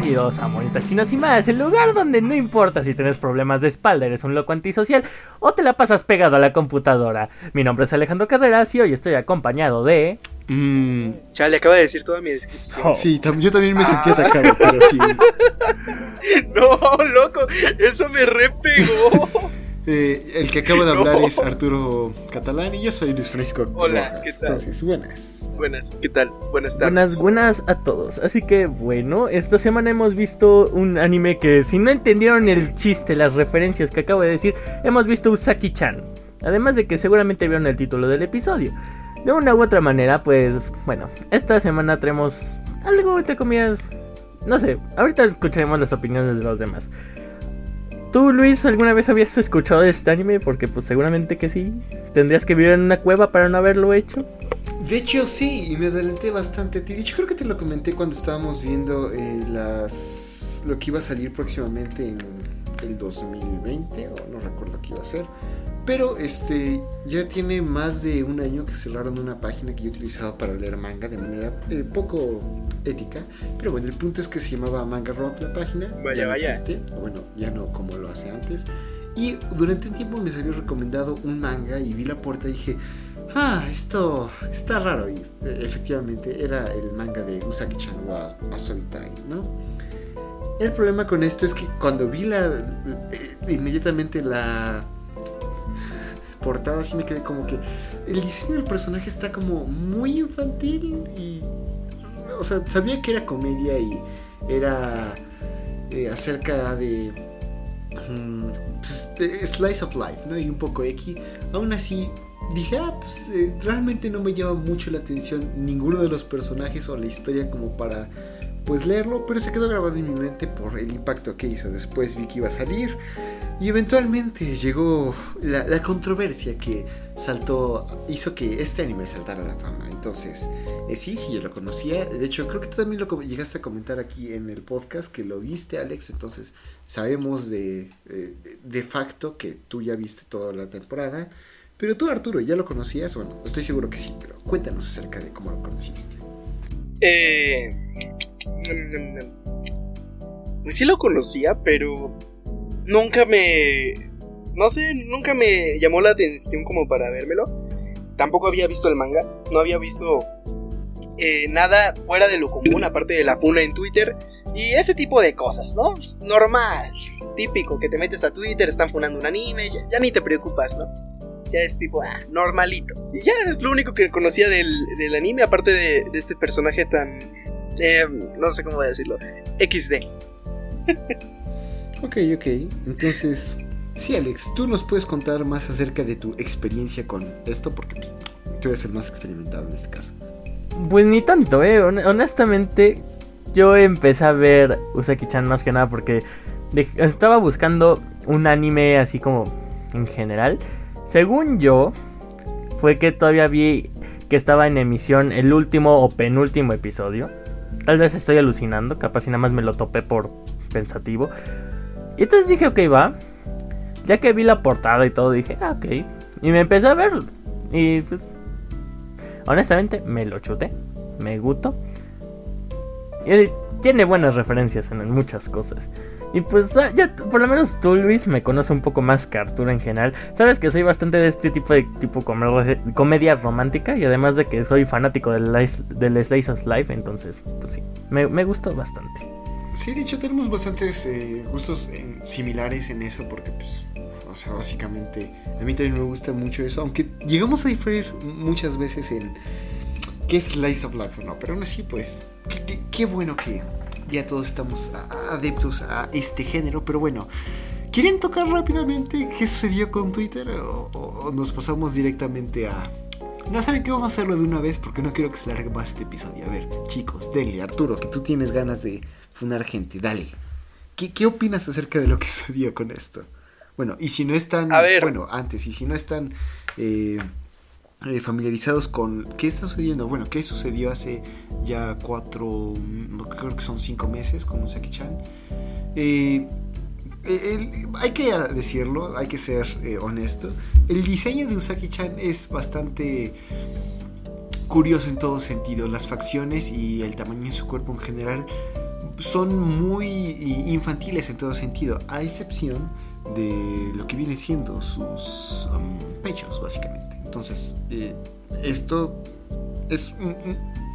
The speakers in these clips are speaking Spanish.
Bienvenidos a Monitas Chinas y más, el lugar donde no importa si tienes problemas de espalda, eres un loco antisocial o te la pasas pegado a la computadora. Mi nombre es Alejandro Carreras y hoy estoy acompañado de... Mm, Chale, acaba de decir toda mi descripción. Oh. Sí, tam- yo también me sentí atacado, pero sí. No, loco, eso me repegó. Eh, el que acaba de No. hablar es Arturo Catalán y yo soy Luis Francisco. Hola, Rojas. ¿qué tal? Entonces, buenas. Buenas, ¿qué tal? Buenas tardes. Buenas, buenas a todos. Así que bueno, esta semana hemos visto un anime que si no entendieron el chiste, las referencias que acabo de decir, hemos visto Usaki-chan. Además de que seguramente vieron el título del episodio. De una u otra manera, pues bueno, esta semana traemos algo entre comillas... No sé, ahorita escucharemos las opiniones de los demás. ¿Tú, Luis, alguna vez habías escuchado de este anime? Porque pues seguramente que sí. ¿Tendrías que vivir en una cueva para no haberlo hecho? De hecho, sí, y me adelanté bastante a ti. De hecho, creo que te lo comenté cuando estábamos viendo eh, las lo que iba a salir próximamente en el 2020, o no recuerdo qué iba a ser. Pero este ya tiene más de un año que cerraron una página que yo utilizaba para leer manga de manera eh, poco ética. Pero bueno, el punto es que se llamaba Manga Rock la página. Vaya, ya no vaya. existe, o bueno, ya no como lo hace antes. Y durante un tiempo me salió recomendado un manga y vi la puerta y dije, ah, esto está raro. Y eh, efectivamente era el manga de Usaki-chan wa Asobitai, ¿no? El problema con esto es que cuando vi la eh, inmediatamente la portada así me quedé como que el diseño del personaje está como muy infantil y o sea, sabía que era comedia y era eh, acerca de mm, pues, de slice of life, ¿no? Y un poco X. Aún así dije, ah, pues eh, realmente no me llama mucho la atención ninguno de los personajes o la historia como para pues leerlo, pero se quedó grabado en mi mente por el impacto que hizo. Después vi que iba a salir y eventualmente llegó la, la controversia que saltó, hizo que este anime saltara a la fama. Entonces, eh, sí, sí, yo lo conocía. De hecho, creo que tú también lo llegaste a comentar aquí en el podcast, que lo viste, Alex. Entonces, sabemos de, eh, de facto que tú ya viste toda la temporada. Pero tú, Arturo, ¿ya lo conocías? Bueno, estoy seguro que sí, pero cuéntanos acerca de cómo lo conociste. Eh. mm, mm, mm. Pues sí lo conocía, pero nunca me. No sé, nunca me llamó la atención como para vérmelo. Tampoco había visto el manga, no había visto eh, nada fuera de lo común, aparte de la funa en Twitter y ese tipo de cosas, ¿no? Normal, típico, que te metes a Twitter, están funando un anime, ya, ni te preocupas, ¿no? Ya es tipo, ah, normalito. Y ya es lo único que conocía del, del anime, aparte de, este personaje tan. eh, no sé cómo decirlo. XD. Ok, ok. Entonces, sí, Alex, tú nos puedes contar más acerca de tu experiencia con esto, porque pues, tú eres el más experimentado en este caso. Pues ni tanto, eh. Hon- Honestamente, yo empecé a ver Usaki-chan más que nada porque estaba buscando un anime así como en general. Según yo, fue que todavía vi que estaba en emisión el último o penúltimo episodio. Tal vez estoy alucinando, capaz si nada más me lo topé por pensativo. Y entonces dije, ok, va. Ya que vi la portada y todo, dije, ah, ok. Y me empecé a ver. Y pues Honestamente, me lo chuté. Me gustó. Y tiene buenas referencias en muchas cosas. Y pues ah, ya, por lo menos tú, Luis, me conoce un poco más que Arturo en general. Sabes que soy bastante de este tipo de tipo comedia, romántica. Y además de que soy fanático del, del Slice of Life. Entonces, pues sí, me, me gustó bastante. Sí, de hecho tenemos bastantes eh, gustos similares en eso, porque pues, o sea, básicamente a mí también me gusta mucho eso, aunque llegamos a diferir muchas veces en qué es Slice of Life o no, pero aún así, pues, qué, bueno que ya todos estamos adeptos a este género, pero bueno. ¿Quieren tocar rápidamente qué sucedió con Twitter o nos pasamos directamente a... No saben qué vamos a hacerlo de una vez porque no quiero que se largue más este episodio. A ver, chicos, denle, Arturo, que tú tienes ganas de funar gente, dale. ¿Qué, qué opinas acerca de lo que sucedió con esto? Bueno, y si no están... A ver. Bueno, antes, y si no están eh, eh, familiarizados con qué está sucediendo, bueno, qué sucedió hace ya cuatro, no, creo que son cinco meses con Usaki-chan. Eh, el- hay que decirlo, hay que ser eh, honesto. El diseño de Usaki-chan es bastante curioso en todo sentido. Las facciones y el tamaño de su cuerpo en general son muy infantiles en todo sentido, a excepción de lo que viene siendo sus pechos, básicamente. Entonces, eh, esto es un,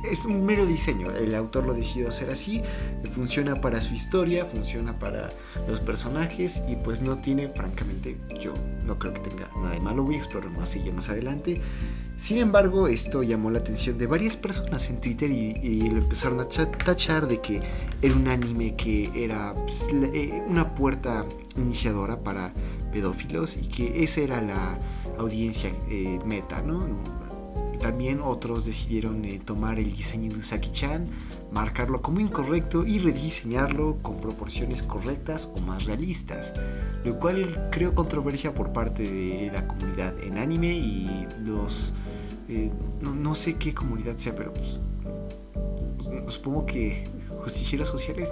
es un mero diseño. El autor lo decidió hacer así. Funciona para su historia, funciona para los personajes y pues no tiene, francamente, yo no creo que tenga nada de malo. Voy a más ello más adelante. Sin embargo, esto llamó la atención de varias personas en Twitter y, lo empezaron a tachar de que era un anime que era pues, eh, una puerta iniciadora para pedófilos y que esa era la audiencia eh, meta, ¿no? También otros decidieron eh, tomar el diseño de Usaki-chan, marcarlo como incorrecto y rediseñarlo con proporciones correctas o más realistas, lo cual creó controversia por parte de la comunidad en anime y los... Eh, no, sé qué comunidad sea, pero pues, supongo que justicieros sociales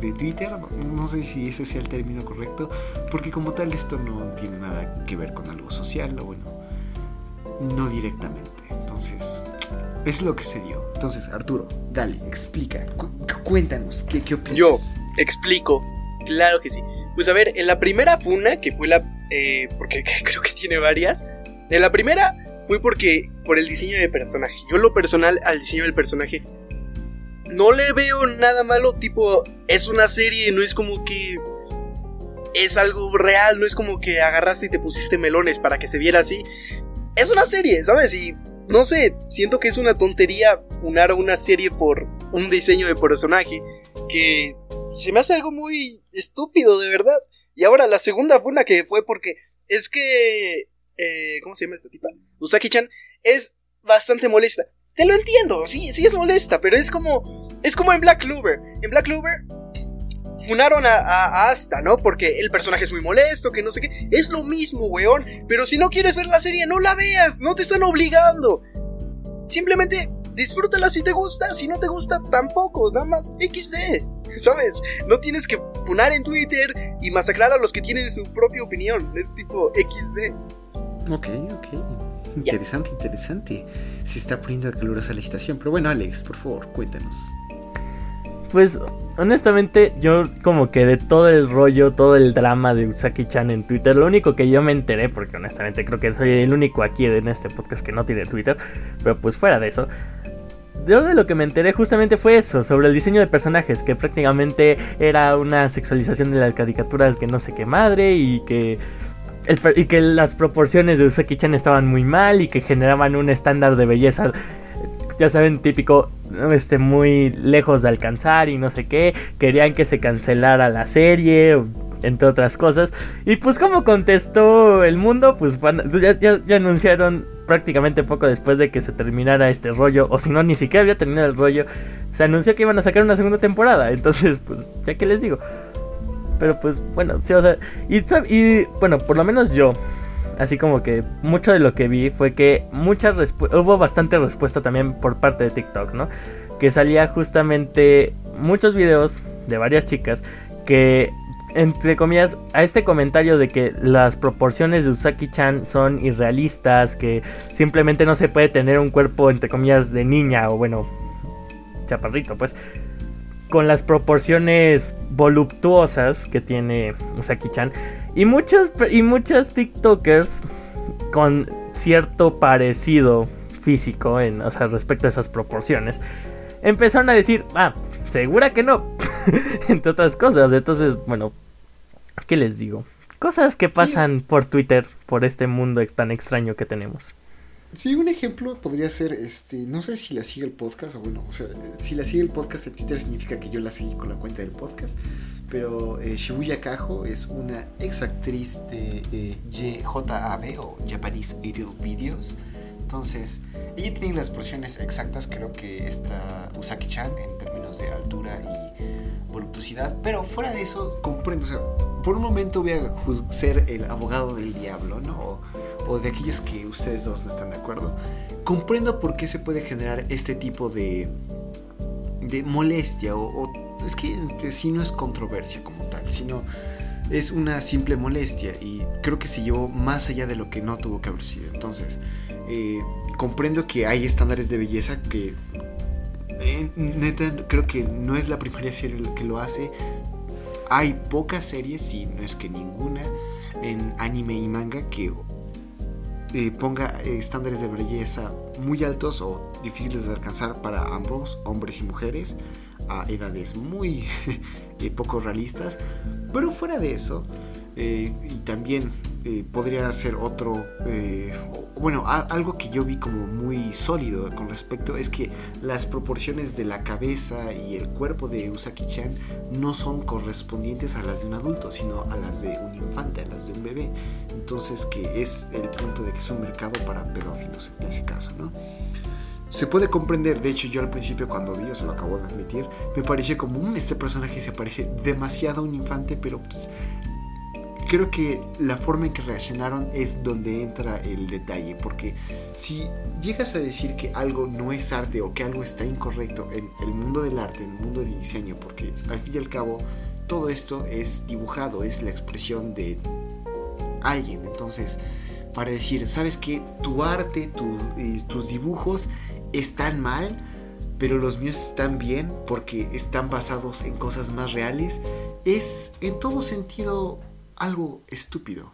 de, Twitter, no, sé si ese sea el término correcto, porque como tal esto no tiene nada que ver con algo social, o bueno, no directamente. Entonces, es lo que se dio. Entonces, Arturo, dale, explica, cuéntanos, ¿qué, ¿qué opinas? Yo explico, claro que sí. Pues a ver, en la primera funa, que fue la... Eh, porque creo que tiene varias. En la primera fue porque... Por el diseño de personaje. Yo lo personal al diseño del personaje... No le veo nada malo, tipo... Es una serie, no es como que... Es algo real, no es como que agarraste y te pusiste melones para que se viera así. Es una serie, ¿sabes? Y no sé, siento que es una tontería funar una serie por un diseño de personaje que se me hace algo muy estúpido, de verdad. Y ahora la segunda funa que fue porque es que... Eh, ¿Cómo se llama esta tipa? Usaki-chan es bastante molesta. Te lo entiendo, sí, sí es molesta, pero es como... Es como en Black Clover. En Black Clover funaron a, Asta, ¿no? Porque el personaje es muy molesto, que no sé qué. Es lo mismo, weón. Pero si no quieres ver la serie, no la veas. No te están obligando. Simplemente disfrútala si te gusta. Si no te gusta, tampoco. Nada más XD. ¿Sabes? No tienes que funar en Twitter y masacrar a los que tienen su propia opinión. Es tipo XD. Ok, ok. Interesante, interesante. Se está poniendo de calurosa la estación. Pero bueno, Alex, por favor, cuéntanos. Pues honestamente yo como que de todo el rollo, todo el drama de Usaki-chan en Twitter, lo único que yo me enteré, porque honestamente creo que soy el único aquí en este podcast que no tiene Twitter, pero pues fuera de eso, yo de lo que me enteré justamente fue eso, sobre el diseño de personajes, que prácticamente era una sexualización de las caricaturas que no sé qué madre y que... y que las proporciones de Usaki-chan estaban muy mal y que generaban un estándar de belleza ya saben, típico, este, muy lejos de alcanzar y no sé qué. Querían que se cancelara la serie, entre otras cosas. Y pues como contestó el mundo, pues ya, ya, anunciaron prácticamente poco después de que se terminara este rollo, o si no, ni siquiera había terminado el rollo, se anunció que iban a sacar una segunda temporada. Entonces, pues, ya que les digo. Pero pues, bueno, sí, o sea, y, y bueno, por lo menos yo, Así como que mucho de lo que vi fue que muchas hubo bastante respuesta también por parte de TikTok, ¿no? Que salía justamente muchos videos de varias chicas que entre comillas, a este comentario de que las proporciones de Usaki-chan son irrealistas, que simplemente no se puede tener un cuerpo, entre comillas, de niña o bueno, chaparrito, pues, con las proporciones voluptuosas que tiene Usaki-chan, y muchos, y muchos TikTokers con cierto parecido físico en, o sea, respecto a esas proporciones, empezaron a decir, ah, segura que no, entre otras cosas. Entonces, bueno, ¿qué les digo? Cosas que pasan por Twitter, por este mundo tan extraño que tenemos. Sí, un ejemplo podría ser, este, no sé si la sigue el podcast, o bueno, o sea, si la sigue el podcast en Twitter significa que yo la seguí con la cuenta del podcast, pero eh, Shibuya Kajo es una ex actriz de eh, JAB o Japanese Aerial Videos, entonces ella tiene las porciones exactas, creo que está Usaki-chan en términos de altura y voluptuosidad, pero fuera de eso comprendo, o sea, por un momento voy a ser el abogado del diablo, ¿no? o de aquellos que ustedes dos no están de acuerdo, comprendo por qué se puede generar este tipo de, de molestia o, es que si no es controversia como tal, sino es una simple molestia y creo que se llevó más allá de lo que no tuvo que haber sido. Entonces, eh, comprendo que hay estándares de belleza que eh, neta, creo que no es la primera serie que lo hace. Hay pocas series, si no es que ninguna, en anime y manga que eh, ponga estándares de belleza muy altos o difíciles de alcanzar para ambos, hombres y mujeres, a edades muy eh, poco realistas. Pero fuera de eso, y también podría ser otro, bueno, algo que yo vi como muy sólido con respecto es que las proporciones de la cabeza y el cuerpo de Usaki-chan no son correspondientes a las de un adulto, sino a las de un infante, a las de un bebé. Entonces, que es el punto de que es un mercado para pedófilos en ese caso, ¿no? Se puede comprender, de hecho yo al principio cuando vi, yo se lo acabo de admitir, me parecía como, mm, este personaje se parece demasiado a un infante, pero pues creo que la forma en que reaccionaron es donde entra el detalle, porque si llegas a decir que algo no es arte o que algo está incorrecto en el mundo del arte, en el mundo del diseño, porque al fin y al cabo todo esto es dibujado, es la expresión de alguien, entonces para decir, sabes que tu arte, eh, tus dibujos están mal, pero los míos están bien porque están basados en cosas más reales, es en todo sentido algo estúpido,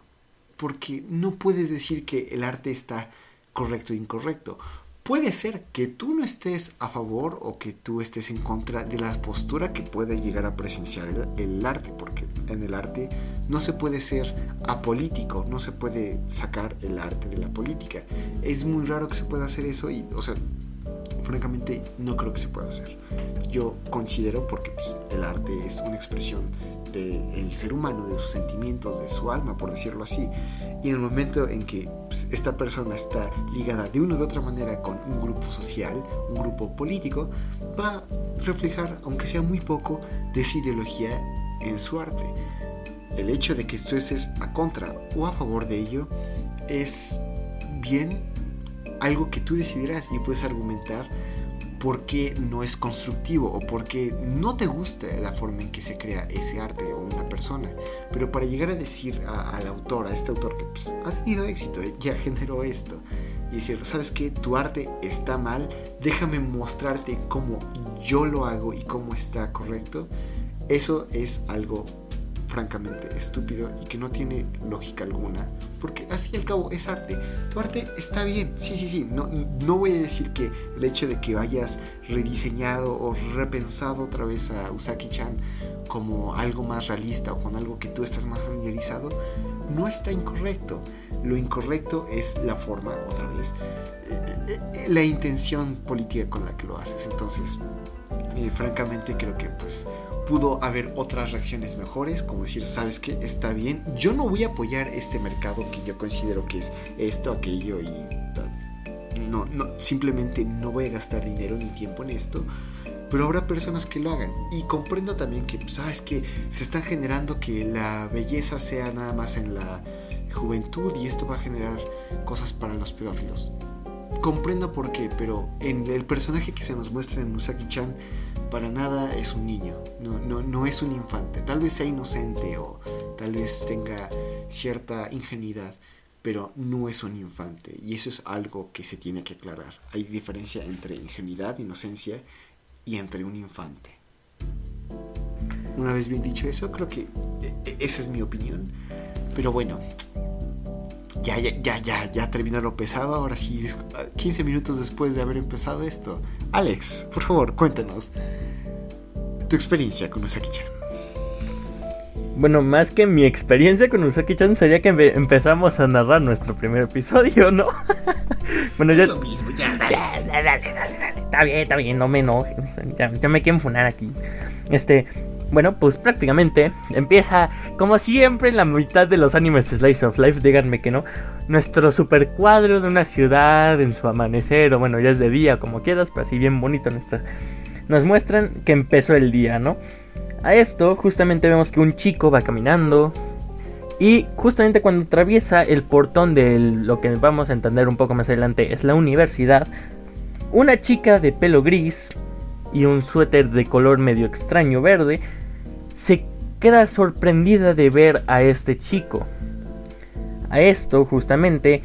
porque no puedes decir que el arte está correcto o incorrecto. Puede ser que tú no estés a favor o que tú estés en contra de la postura que puede llegar a presenciar el, arte, porque en el arte no se puede ser apolítico, no se puede sacar el arte de la política. Es muy raro que se pueda hacer eso y, o sea, francamente no creo que se pueda hacer. Yo considero, porque pues, el arte es una expresión del ser humano, de sus sentimientos, de su alma, por decirlo así. Y en el momento en que pues, esta persona está ligada de una u otra manera con un grupo social, un grupo político, va a reflejar, aunque sea muy poco, de esa ideología en su arte. El hecho de que tú estés a contra o a favor de ello es bien algo que tú decidirás y puedes argumentar por qué no es constructivo o por qué no te gusta la forma en que se crea ese arte o una persona. Pero para llegar a decir al autor, a este autor que pues, ha tenido éxito, eh, ya generó esto, y decir, ¿sabes qué? Tu arte está mal, déjame mostrarte cómo yo lo hago y cómo está correcto. Eso es algo francamente estúpido y que no tiene lógica alguna. Porque al fin y al cabo es arte. Tu arte está bien. Sí, sí, sí. No, no voy a decir que el hecho de que hayas rediseñado o repensado otra vez a Usaki-chan como algo más realista o con algo que tú estás más familiarizado, no está incorrecto. Lo incorrecto es la forma, otra vez, eh, la intención política con la que lo haces. Entonces, eh, francamente creo que pues pudo haber otras reacciones mejores, como decir, sabes que está bien, yo no voy a apoyar este mercado que yo considero que es esto, aquello y no, no, simplemente no voy a gastar dinero ni tiempo en esto. Pero habrá personas que lo hagan. Y comprendo también que, sabes que se está generando que la belleza sea nada más en la juventud y esto va a generar cosas para los pedófilos. Comprendo por qué, pero en el personaje que se nos muestra en Usaki-chan para nada es un niño, no, no, no es un infante. Tal vez sea inocente o tal vez tenga cierta ingenuidad, pero no es un infante. Y eso es algo que se tiene que aclarar. Hay diferencia entre ingenuidad, inocencia y entre un infante. Una vez bien dicho eso, creo que e, e, esa es mi opinión. Pero bueno, ya, ya, ya, ya, ya terminó lo pesado. Ahora sí, 15 minutos después de haber empezado esto. Alex, por favor, cuéntanos tu experiencia con Usaki-chan. Bueno, más que mi experiencia con Usaki-chan sería que empezamos a narrar nuestro primer episodio, ¿no? bueno, ya... Lo mismo, ya, dale. dale, dale, dale, Está bien, está bien, no me enojes. Ya, ya me quieren funar aquí. Este, bueno, pues prácticamente empieza, como siempre, en la mitad de los animes Slice of Life, díganme que no, nuestro super cuadro de una ciudad en su amanecer, o bueno, ya es de día, como quieras, pero así bien bonito. Nos muestran que empezó el día, ¿no? A esto, justamente vemos que un chico va caminando. Y justamente cuando atraviesa el portón de lo que vamos a entender un poco más adelante es la universidad, una chica de pelo gris y un suéter de color medio extraño verde, se queda sorprendida de ver a este chico. A esto justamente,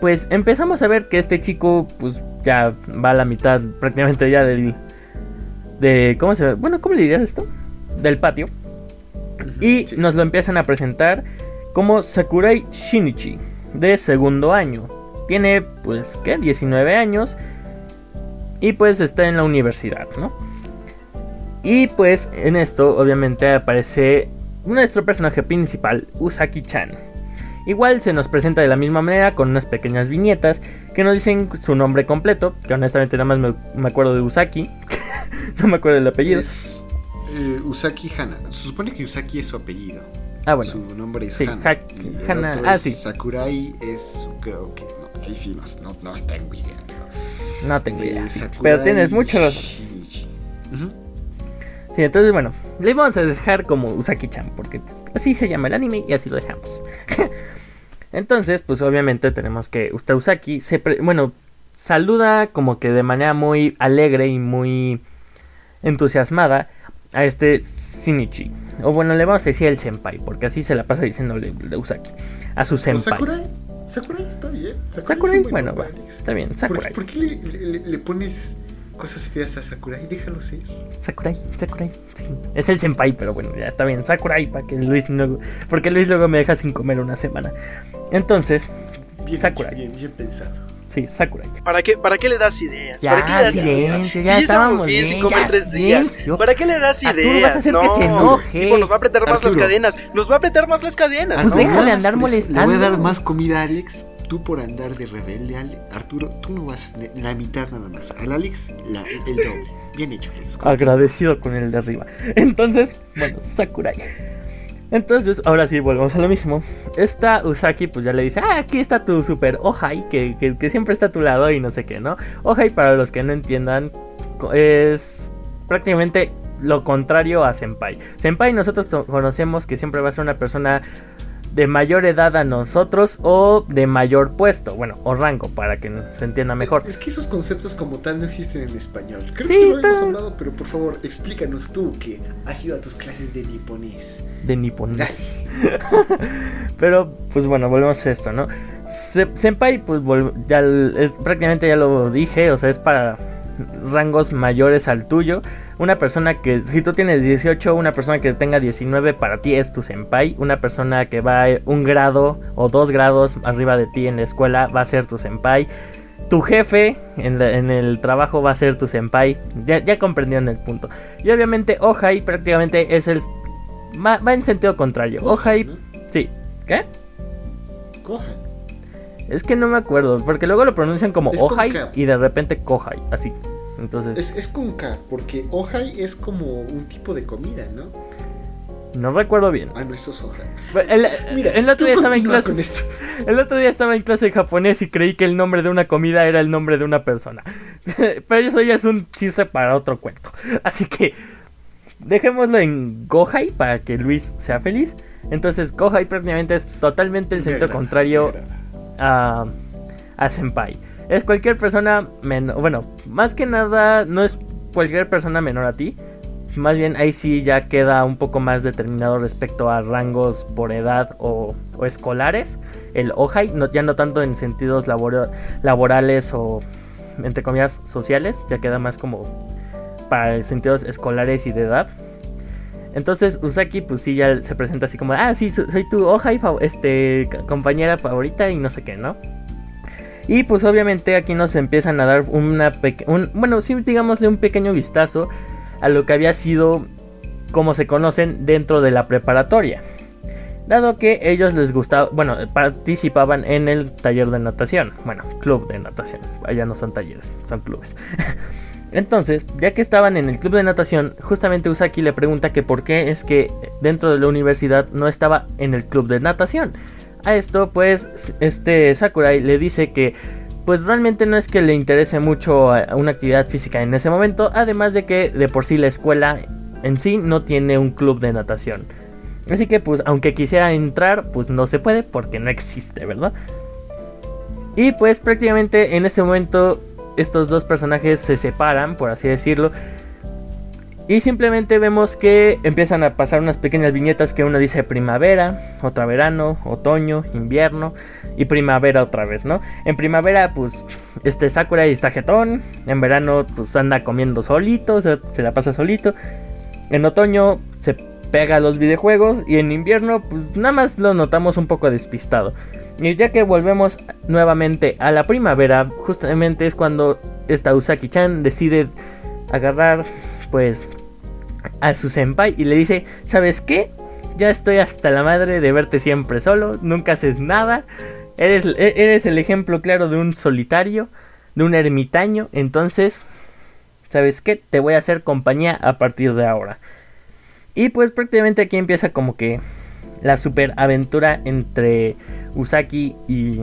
pues empezamos a ver que este chico pues ya va a la mitad prácticamente ya del de cómo se bueno cómo le dirías esto del patio. Y Sí. nos lo empiezan a presentar como Sakurai Shinichi de segundo año. Tiene pues qué 19 años y pues está en la universidad no y pues en esto obviamente aparece nuestro personaje principal Usaki Chan Igual se nos presenta de la misma manera con unas pequeñas viñetas que nos dicen su nombre completo, que honestamente nada más me, me acuerdo de Usaki, no me acuerdo del apellido. Es eh, Usaki Hana. Se supone que Usaki es su apellido. ah, bueno, Su nombre es Sí, Hana. Ha- Y el Hana- otro ah, es sí. Sakurai es, creo que, no, ahí sí no, no, no tengo idea. pero, no tengo eh, idea. Sakurai Pero tienes mucho razón. Shinichi. Sí, entonces bueno, le vamos a dejar como Usaki-chan, porque así se llama el anime y así lo dejamos. entonces, pues obviamente tenemos que Usta Usaki se pre- bueno, saluda como que de manera muy alegre y muy entusiasmada a este Shinichi. O bueno, le vamos a decir el senpai, porque así se la pasa diciéndole de Usaki. A su senpai. Sakurai. Sakurai está bien. Sakurai, es buen bueno, va, está bien, ¿Por, Sakurai. por qué le, le- le pones cosas feas a Sakurai? Déjalo ser. Sakurai, Sakurai. sí. Es el senpai, pero bueno, ya está bien. Sakurai, para que Luis luego. Porque Luis luego me deja sin comer una semana. Entonces, Bien, Sakurai. hecho, bien, bien pensado. sí, Sakurai. ¿Para qué, ¿Para qué le das ideas? Ya, ¿Para qué le das silencio, ideas? ya Si ya estábamos estamos bien bien, sin comer ya, tres días. silencio. ¿Para qué le das Arturo, ideas? vas a hacer que se enoje. Tipo, nos va a apretar más las Arturo. cadenas. Nos va a apretar más las cadenas. Pues ¿no? déjale andar por eso. Le voy a molestando. dar más comida a Alex. Tú por andar de rebelde, Arturo, tú no vas a la mitad nada más. Al Alex, la- el doble. Bien hecho, Alex. Agradecido con el de arriba. Entonces, bueno, Sakurai. Entonces, ahora sí, volvemos a lo mismo. Esta Usaki, pues ya le dice: Ah, aquí está tu super Ohai, que, que, siempre está a tu lado y no sé qué, ¿no? Ohai, para los que no entiendan, es prácticamente lo contrario a Senpai. Senpai, nosotros conocemos que siempre va a ser una persona de mayor edad a nosotros o de mayor puesto, bueno, o rango, para que se entienda mejor. Es que esos conceptos como tal no existen en español. Creo Sí, que lo hemos está- hablado, pero por favor, explícanos tú que has ido a tus clases de niponés. de niponés. Pero, pues bueno, volvemos a esto, ¿no? Se- Senpai, pues ya es, prácticamente ya lo dije, o sea, es para rangos mayores al tuyo. Una persona que, si tú tienes 18, una persona que tenga 19 para ti es tu senpai. Una persona que va un grado o dos grados arriba de ti en la escuela va a ser tu senpai. Tu jefe en, la- en el trabajo va a ser tu senpai. Ya, ya comprendieron el punto. Y obviamente Ohai prácticamente es el... Va, va en sentido contrario. Ohai... Sí. ¿Qué? Kohan. Es que no me acuerdo, porque luego lo pronuncian como Ohai y de repente Kohai, así. Entonces, Es, es con K, porque Ohai es como un tipo de comida, ¿no? no recuerdo bien. Ah, no, eso es Ohai. El, Mira, el otro día estaba en clase, el otro día estaba en clase de japonés y creí que el nombre de una comida era el nombre de una persona. Pero eso ya es un chiste para otro cuento. Así que dejémoslo en Gohai para que Luis sea feliz. Entonces, Gohai prácticamente es totalmente el sentido contrario a Senpai. Es cualquier persona menor. Bueno, más que nada, no es cualquier persona menor a ti. Más bien ahí sí ya queda un poco más determinado respecto a rangos por edad o, o escolares. El Ohai, no, ya no tanto en sentidos laborales o entre comillas sociales, ya queda más como para sentidos escolares y de edad. Entonces Usaki pues sí ya se presenta así como, ah sí, so- soy tu Ohai, este, compañera favorita y no sé qué, ¿no? Y pues obviamente aquí nos empiezan a dar un, bueno, un pequeño vistazo a lo que había sido como se conocen dentro de la preparatoria. Dado que ellos les gustaba, bueno, participaban en el taller de natación, bueno, club de natación, allá no son talleres, son clubes. Entonces, ya que estaban en el club de natación, justamente Usaki le pregunta que por qué es que dentro de la universidad no estaba en el club de natación. A esto, pues, este Sakurai le dice que, pues realmente no es que le interese mucho eh, una actividad física en ese momento, además de que de por sí la escuela en sí no tiene un club de natación. Así que, pues, aunque quisiera entrar, pues no se puede porque no existe, ¿verdad? Y pues prácticamente en este momento estos dos personajes se separan, por así decirlo. Y simplemente vemos que empiezan a pasar unas pequeñas viñetas que una dice primavera, otra verano, otoño, invierno y primavera otra vez, ¿no? En primavera pues este Sakura está jetón, en verano pues anda comiendo solito, se, se la pasa solito. En otoño se pega a los videojuegos y en invierno pues nada más lo notamos un poco despistado. Y ya que volvemos nuevamente a la primavera, justamente es cuando esta Usaki-chan decide agarrar pues a su senpai y le dice, ¿sabes qué? Ya estoy hasta la madre de verte siempre solo, nunca haces nada. Eres, e-, eres el ejemplo claro de un solitario, de un ermitaño. Entonces, ¿sabes qué? Te voy a hacer compañía a partir de ahora. Y pues prácticamente aquí empieza como que la super aventura entre Usaki y,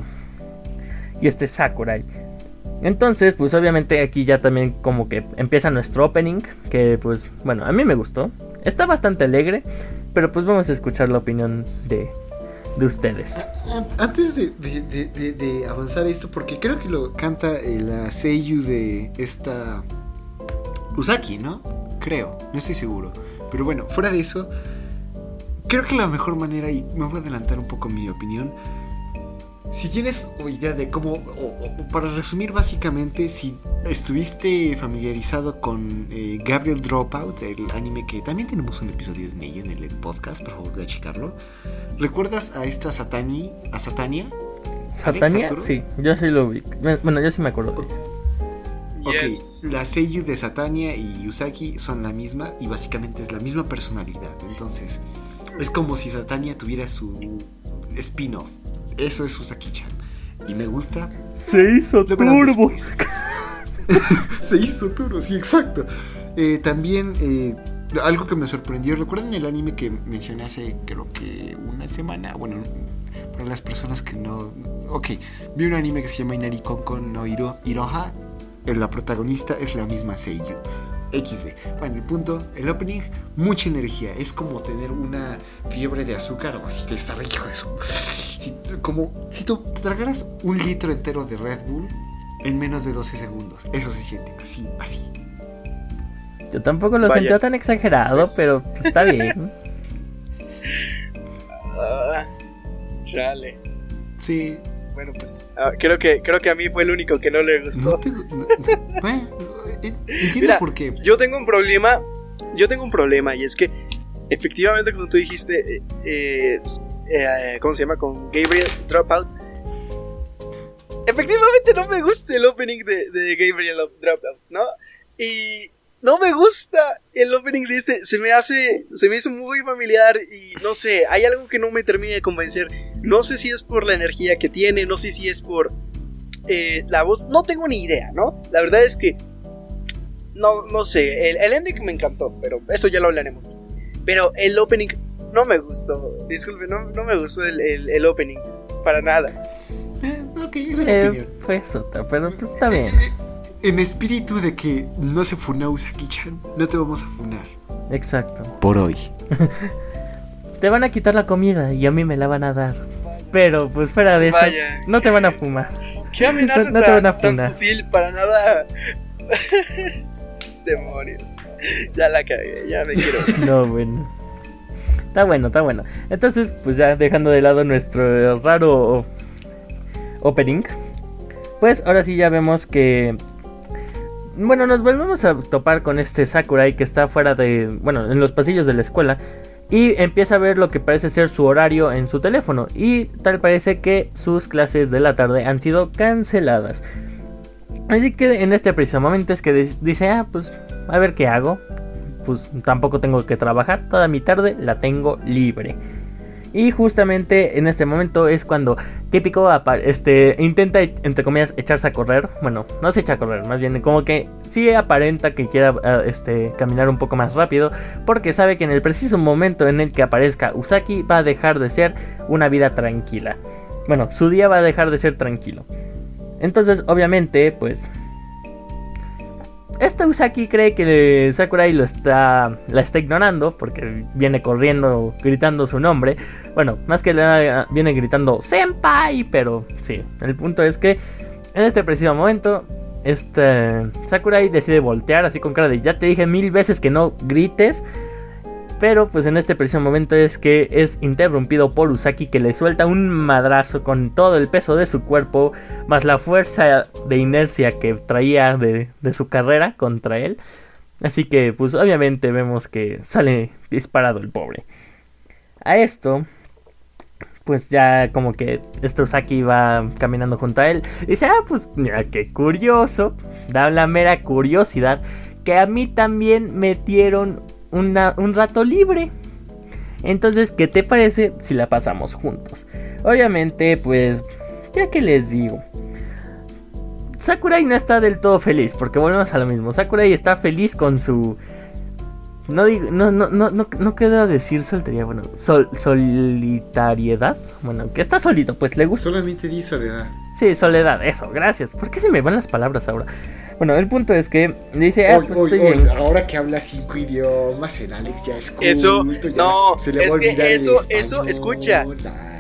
y este Sakurai. Entonces, pues obviamente aquí ya también como que empieza nuestro opening, que pues bueno, a mí me gustó. Está bastante alegre, pero pues vamos a escuchar la opinión de, de ustedes. Antes de, de, avanzar esto, porque creo que lo canta la Seiyu de esta Usaki, ¿no? Creo, no estoy seguro. Pero bueno, fuera de eso, creo que la mejor manera, y me voy a adelantar un poco mi opinión, si tienes idea de cómo, o, o, para resumir básicamente, si estuviste familiarizado con eh, Gabriel Dropout, el anime que también tenemos un episodio de ello en el podcast, por favor voy a checarlo. ¿Recuerdas a esta Satani, a Satania? ¿Satania? Sí, yo sí lo vi. Bueno, yo sí me acuerdo de ella. Ok, yes. la Seiyu de Satania y Usaki son la misma y básicamente es la misma personalidad. Entonces, es como si Satania tuviera su spin-off. Eso es Usaki-chan. Y me gusta. Se hizo turbo. Se hizo turbo, sí, exacto. Eh, también, eh, algo que me sorprendió. ¿Recuerdan el anime que mencioné hace, creo que una semana? Bueno, para las personas que no. Ok, vi un anime que se llama Inari Konkon no Hiro, Iroha. La protagonista es la misma Seiyu. XD. Bueno, el punto, el opening, mucha energía. Es como tener una fiebre de azúcar o así de estar hijo de eso. Si, como si tú tragaras un litro entero de Red Bull en menos de 12 segundos. Eso se siente así, así. Yo tampoco lo sentía tan exagerado, pues... pero está bien. uh, chale. Sí. Bueno, pues uh, creo que creo que a mí fue el único que no le gustó. No te, no, bueno, entiendo Mira, por qué. Yo tengo un problema. Yo tengo un problema y es que efectivamente, como tú dijiste, eh, eh, eh, ¿cómo se llama? Con Gabriel Dropout. Efectivamente no me gusta el opening de, de Gabriel Dropout, ¿no? Y no me gusta el opening de este. Se me hace, se me hizo muy familiar y no sé, hay algo que no me termina de convencer. No sé si es por la energía que tiene, no sé si es por eh, la voz, no tengo ni idea, ¿no? La verdad es que no, no sé, el, el ending me encantó, pero eso ya lo hablaremos después. Pero el opening no me gustó, disculpe, no, no me gustó el, el, el opening, para nada. Eh, ok, es la Eh, opinión. fue sota, pero pues está bien. Eh, En espíritu de que no se funa Usaki-chan, no te vamos a funar. Exacto. Por hoy. Te van a quitar la comida y a mí me la van a dar. Pero pues fuera de eso, Vaya, no te van a fumar. Qué amenaza No- no te tan, van a tan funar. sutil, para nada. Demonios. Ya la cagué, ya me quiero. No, bueno. Está bueno, está bueno. Entonces, pues ya dejando de lado nuestro raro opening. Pues ahora sí ya vemos que... Bueno, nos volvemos a topar con este Sakurai que está fuera de... Bueno, en los pasillos de la escuela. Y empieza a ver lo que parece ser su horario en su teléfono. Y tal parece que sus clases de la tarde han sido canceladas. Así que en este preciso momento es que di- dice, ah, pues a ver qué hago. Pues tampoco tengo que trabajar, toda mi tarde la tengo libre. Y justamente en este momento es cuando típico este intenta entre comillas echarse a correr, bueno, no se echa a correr, más bien como que sí aparenta que quiera ah, este caminar un poco más rápido porque sabe que en el preciso momento en el que aparezca Usaki va a dejar de ser una vida tranquila. Bueno, su día va a dejar de ser tranquilo. Entonces, obviamente, pues esta Usaki cree que Sakurai lo está, la está ignorando porque viene corriendo gritando su nombre. Bueno, más que nada viene gritando Senpai, pero sí, el punto es que en este preciso momento este Sakurai decide voltear así con cara de ya te dije mil veces que no grites. Pero pues en este preciso momento es que es interrumpido por Usaki que le suelta un madrazo con todo el peso de su cuerpo, más la fuerza de inercia que traía de, de su carrera contra él. Así que pues obviamente vemos que sale disparado el pobre. A esto, pues ya como que este Usaki va caminando junto a él. Y dice, ah, pues mira, qué curioso. Da la mera curiosidad que a mí también metieron un rato libre. Entonces, ¿qué te parece si la pasamos juntos? Obviamente, pues, ya que les digo. Sakurai no está del todo feliz, porque volvemos a lo mismo. Sakurai está feliz con su no digo, no, no, no, no, no queda decir soltería, bueno, sol, solitariedad. Bueno, que está solito, pues le gusta. Solamente di soledad. Sí, soledad, eso, gracias. ¿Por qué se me van las palabras ahora? Bueno, el punto es que dice, ah, pues estoy bien. Ahora que habla cinco idiomas, el Alex ya es Eso, no, es que eso, eso, escucha.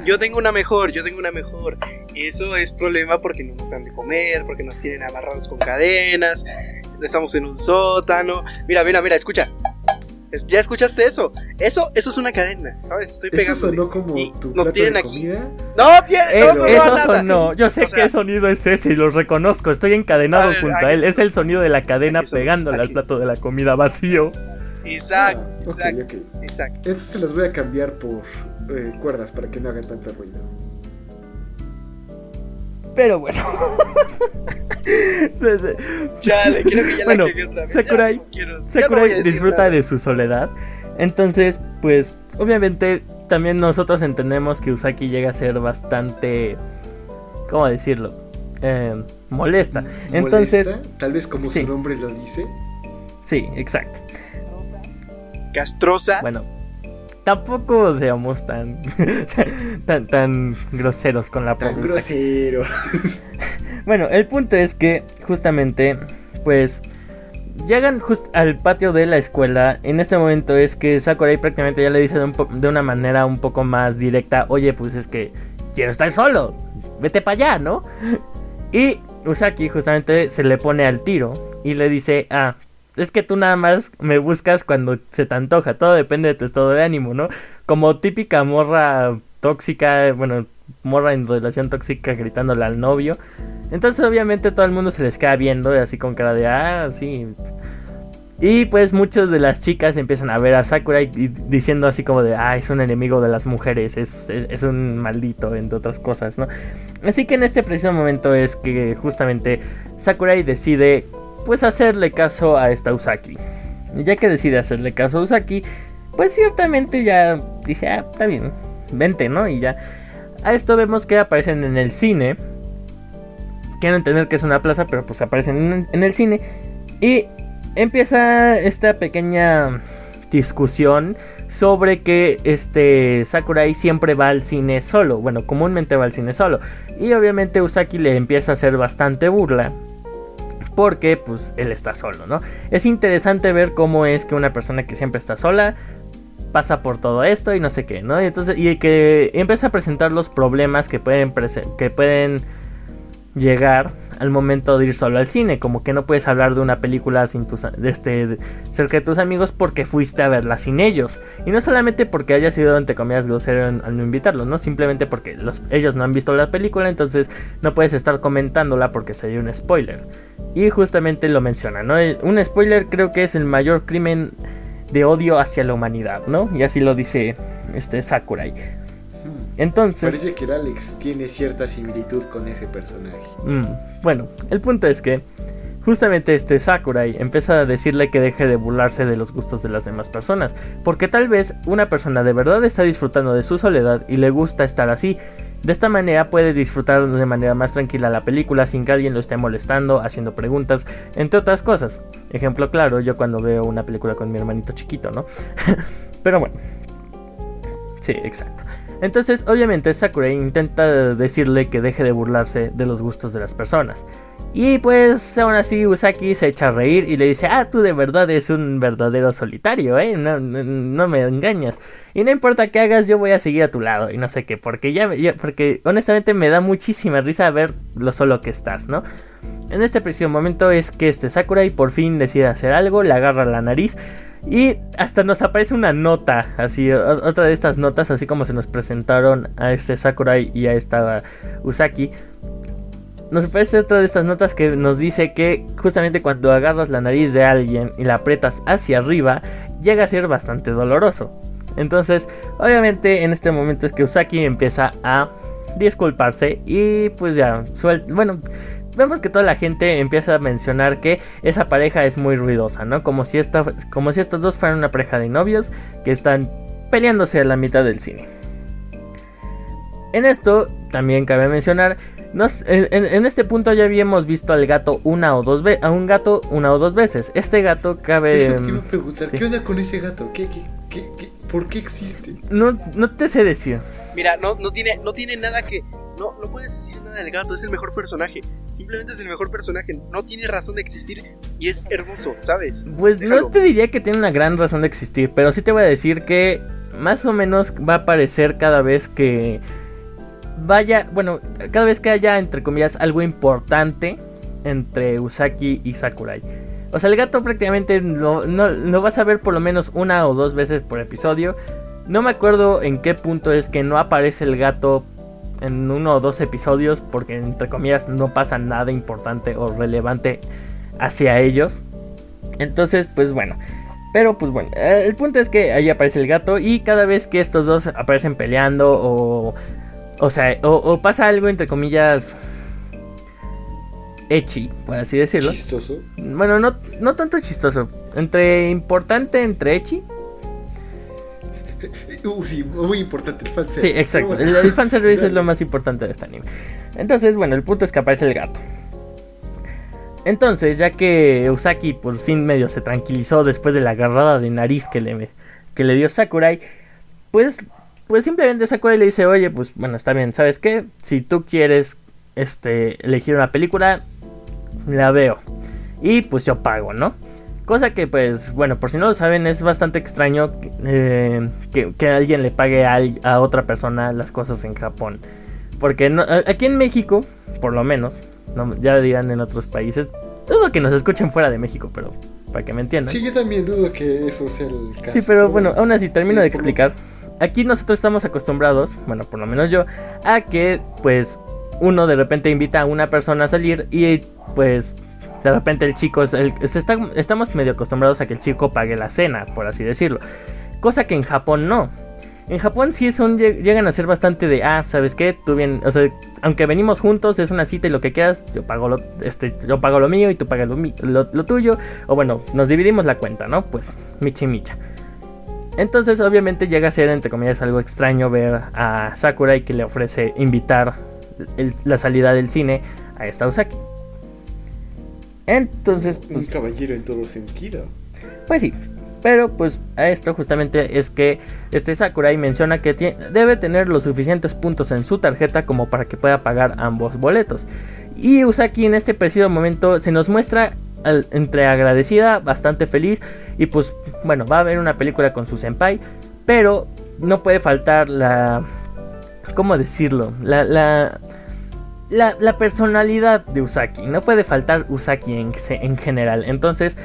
Yo tengo una mejor, yo tengo una mejor. Eso es problema porque no nos dan de comer, porque nos tienen amarrados con cadenas, estamos en un sótano. Mira, mira, mira, escucha. ¿Ya escuchaste eso? Eso, eso es una cadena, ¿sabes? Estoy pegando. ¿Eso sonó como tu nos tienen aquí. Comida? No, tiene, no sonó eso nada. sonó. Yo sé qué sonido es ese y lo reconozco. Estoy encadenado junto a él. Es el sonido de la cadena pegándole al plato de la comida vacío. Exacto, ah, exacto, exacto. Entonces las voy a cambiar por eh, cuerdas para que no hagan tanto ruido. Pero bueno. Chale, quiero que ya bueno, la otra vez. Sakurai, Sakurai disfruta de su soledad. Entonces, pues, obviamente, también nosotros entendemos que Usaki llega a ser bastante. ¿Cómo decirlo? Eh, molesta. Entonces. Tal vez como su nombre lo dice. Sí, exacto. Castrosa. Bueno, tampoco seamos tan, tan, tan groseros con la Tan grosero. bueno, el punto es que justamente, pues, llegan just al patio de la escuela. En este momento es que Sakurai prácticamente ya le dice de, de una manera un poco más directa, oye, pues es que quiero estar solo, vete para allá, ¿no? Y Usaki justamente se le pone al tiro y le dice, ah, es que tú nada más me buscas cuando se te antoja, todo depende de tu estado de ánimo, ¿no? Como típica morra tóxica, bueno, morra en relación tóxica gritándole al novio. Entonces obviamente todo el mundo se les queda viendo así con cara de, ah, sí. Y pues muchas de las chicas empiezan a ver a Sakurai diciendo así como de, ah, es un enemigo de las mujeres, es, es, un maldito, entre otras cosas, ¿no? Así que en este preciso momento es que justamente Sakurai decide pues hacerle caso a esta Usaki. Ya que decide hacerle caso a Usaki, pues ciertamente ya dice, ah, está bien, vente, ¿no? Y ya. A esto vemos que aparecen en el cine. Quiero entender que es una plaza, pero pues aparecen en, el cine. Y empieza esta pequeña discusión sobre que este Sakurai siempre va al cine solo. Bueno, comúnmente va al cine solo. Y obviamente Usaki le empieza a hacer bastante burla porque pues él está solo, ¿no? Es interesante ver cómo es que una persona que siempre está sola pasa por todo esto y no sé qué, ¿no? Y entonces y que empieza a presentar los problemas que pueden que pueden llegar al momento de ir solo al cine, como que no puedes hablar de una película sin tus, este, cerca de tus amigos porque fuiste a verla sin ellos. Y no solamente porque haya sido, entre comillas, grosero al no invitarlos, ¿no? Simplemente porque ellos no han visto la película, entonces no puedes estar comentándola porque sería un spoiler. Y justamente lo menciona, ¿no? Un spoiler creo que es el mayor crimen de odio hacia la humanidad, ¿no? Y así lo dice este Sakurai. Entonces. Parece que el Alex tiene cierta similitud con ese personaje. Mm, bueno, el punto es que justamente este Sakurai empieza a decirle que deje de burlarse de los gustos de las demás personas, porque tal vez una persona de verdad está disfrutando de su soledad y le gusta estar así. De esta manera puede disfrutar de manera más tranquila la película sin que alguien lo esté molestando, haciendo preguntas, entre otras cosas. Ejemplo claro, yo cuando veo una película con mi hermanito chiquito, ¿no? Pero bueno. Sí, exacto. Entonces, obviamente, Sakurai intenta decirle que deje de burlarse de los gustos de las personas. Y pues aún así Usaki se echa a reír y le dice, ah, tú de verdad eres un verdadero solitario, ¿eh? No, no, me engañas. Y no importa qué hagas, yo voy a seguir a tu lado. Y no sé qué, porque ya, ya, porque honestamente me da muchísima risa ver lo solo que estás, ¿no? En este preciso momento es que este Sakurai por fin decide hacer algo, le agarra la nariz. Y hasta nos aparece una nota, así, otra de estas notas, así como se nos presentaron a este Sakurai y a esta Usaki nos aparece otra de estas notas que nos dice que justamente cuando agarras la nariz de alguien y la aprietas hacia arriba, llega a ser bastante doloroso. Entonces, obviamente en este momento es que Usaki empieza a disculparse y pues ya, bueno, vemos que toda la gente empieza a mencionar que esa pareja es muy ruidosa, ¿no? Como si, esta, como si estos dos fueran una pareja de novios que están peleándose a la mitad del cine. En esto también cabe mencionar en, este punto ya habíamos visto al gato una o dos veces, a un gato una o dos veces. Este gato cabe. ¿qué onda con ese gato? ¿Qué, por qué existe? No, no te sé decir. Mira, no, no tiene, no tiene nada que. No, no puedes decir nada del gato, es el mejor personaje. Simplemente es el mejor personaje. No tiene razón de existir y es hermoso, ¿sabes? Pues no te diría que tiene una gran razón de existir, pero sí te voy a decir que más o menos va a aparecer cada vez que vaya, bueno, cada vez que haya, entre comillas, algo importante entre Usaki y Sakurai. O sea, el gato prácticamente lo, no, vas a ver por lo menos una o dos veces por episodio. No me acuerdo en qué punto es que no aparece el gato en uno o dos episodios porque entre comillas no pasa nada importante o relevante hacia ellos. Entonces, pues bueno. Pero pues bueno, el punto es que ahí aparece el gato y cada vez que estos dos aparecen peleando o o sea, o, pasa algo entre comillas echi, por así decirlo. Chistoso. Bueno, no, no tanto chistoso. Entre importante, entre echi. Uh, sí, muy importante el fanservice. Sí, exacto. El, fanservice es lo más importante de este anime. Entonces, bueno, el punto es que aparece el gato. Entonces, ya que Usaki por fin medio se tranquilizó después de la agarrada de nariz que le, que le dio Sakurai, pues pues simplemente Sakurai le dice, oye, pues bueno, está bien, ¿sabes qué? Si tú quieres este, elegir una película, la veo. Y pues yo pago, ¿no? Cosa que pues, bueno, por si no lo saben, es bastante extraño eh, que, alguien le pague a, otra persona las cosas en Japón. Porque aquí en México, por lo menos, no, ya dirán en otros países, dudo que nos escuchen fuera de México, pero para que me entiendan. Sí, yo también dudo que eso sea el caso. Sí, pero bueno, aún así termino de explicar aquí nosotros estamos acostumbrados, bueno, por lo menos yo, a que pues uno de repente invita a una persona a salir y pues de repente el chico, estamos medio acostumbrados a que el chico pague la cena, por así decirlo. Cosa que en Japón no. En Japón sí son, llegan a ser bastante de, ah, ¿sabes qué? Tú bien, o sea, aunque venimos juntos, es una cita y lo que quieras, yo pago lo, este, yo pago lo mío y tú pagas lo, lo tuyo. O bueno, nos dividimos la cuenta, ¿no? Pues, michi micha. Entonces obviamente llega a ser entre comillas algo extraño ver a Sakurai que le ofrece invitar la salida del cine a esta Usaki. Entonces... Pues, Un caballero en todo sentido. Pues sí, pero pues a esto justamente es que este Sakurai menciona que debe tener los suficientes puntos en su tarjeta como para que pueda pagar ambos boletos. Y Usaki en este preciso momento se nos muestra entre agradecida, bastante feliz y pues bueno, va a ver una película con su senpai, pero no puede faltar la... ¿Cómo decirlo? La, la, la, personalidad de Usaki. No puede faltar Usaki en, en general. Entonces,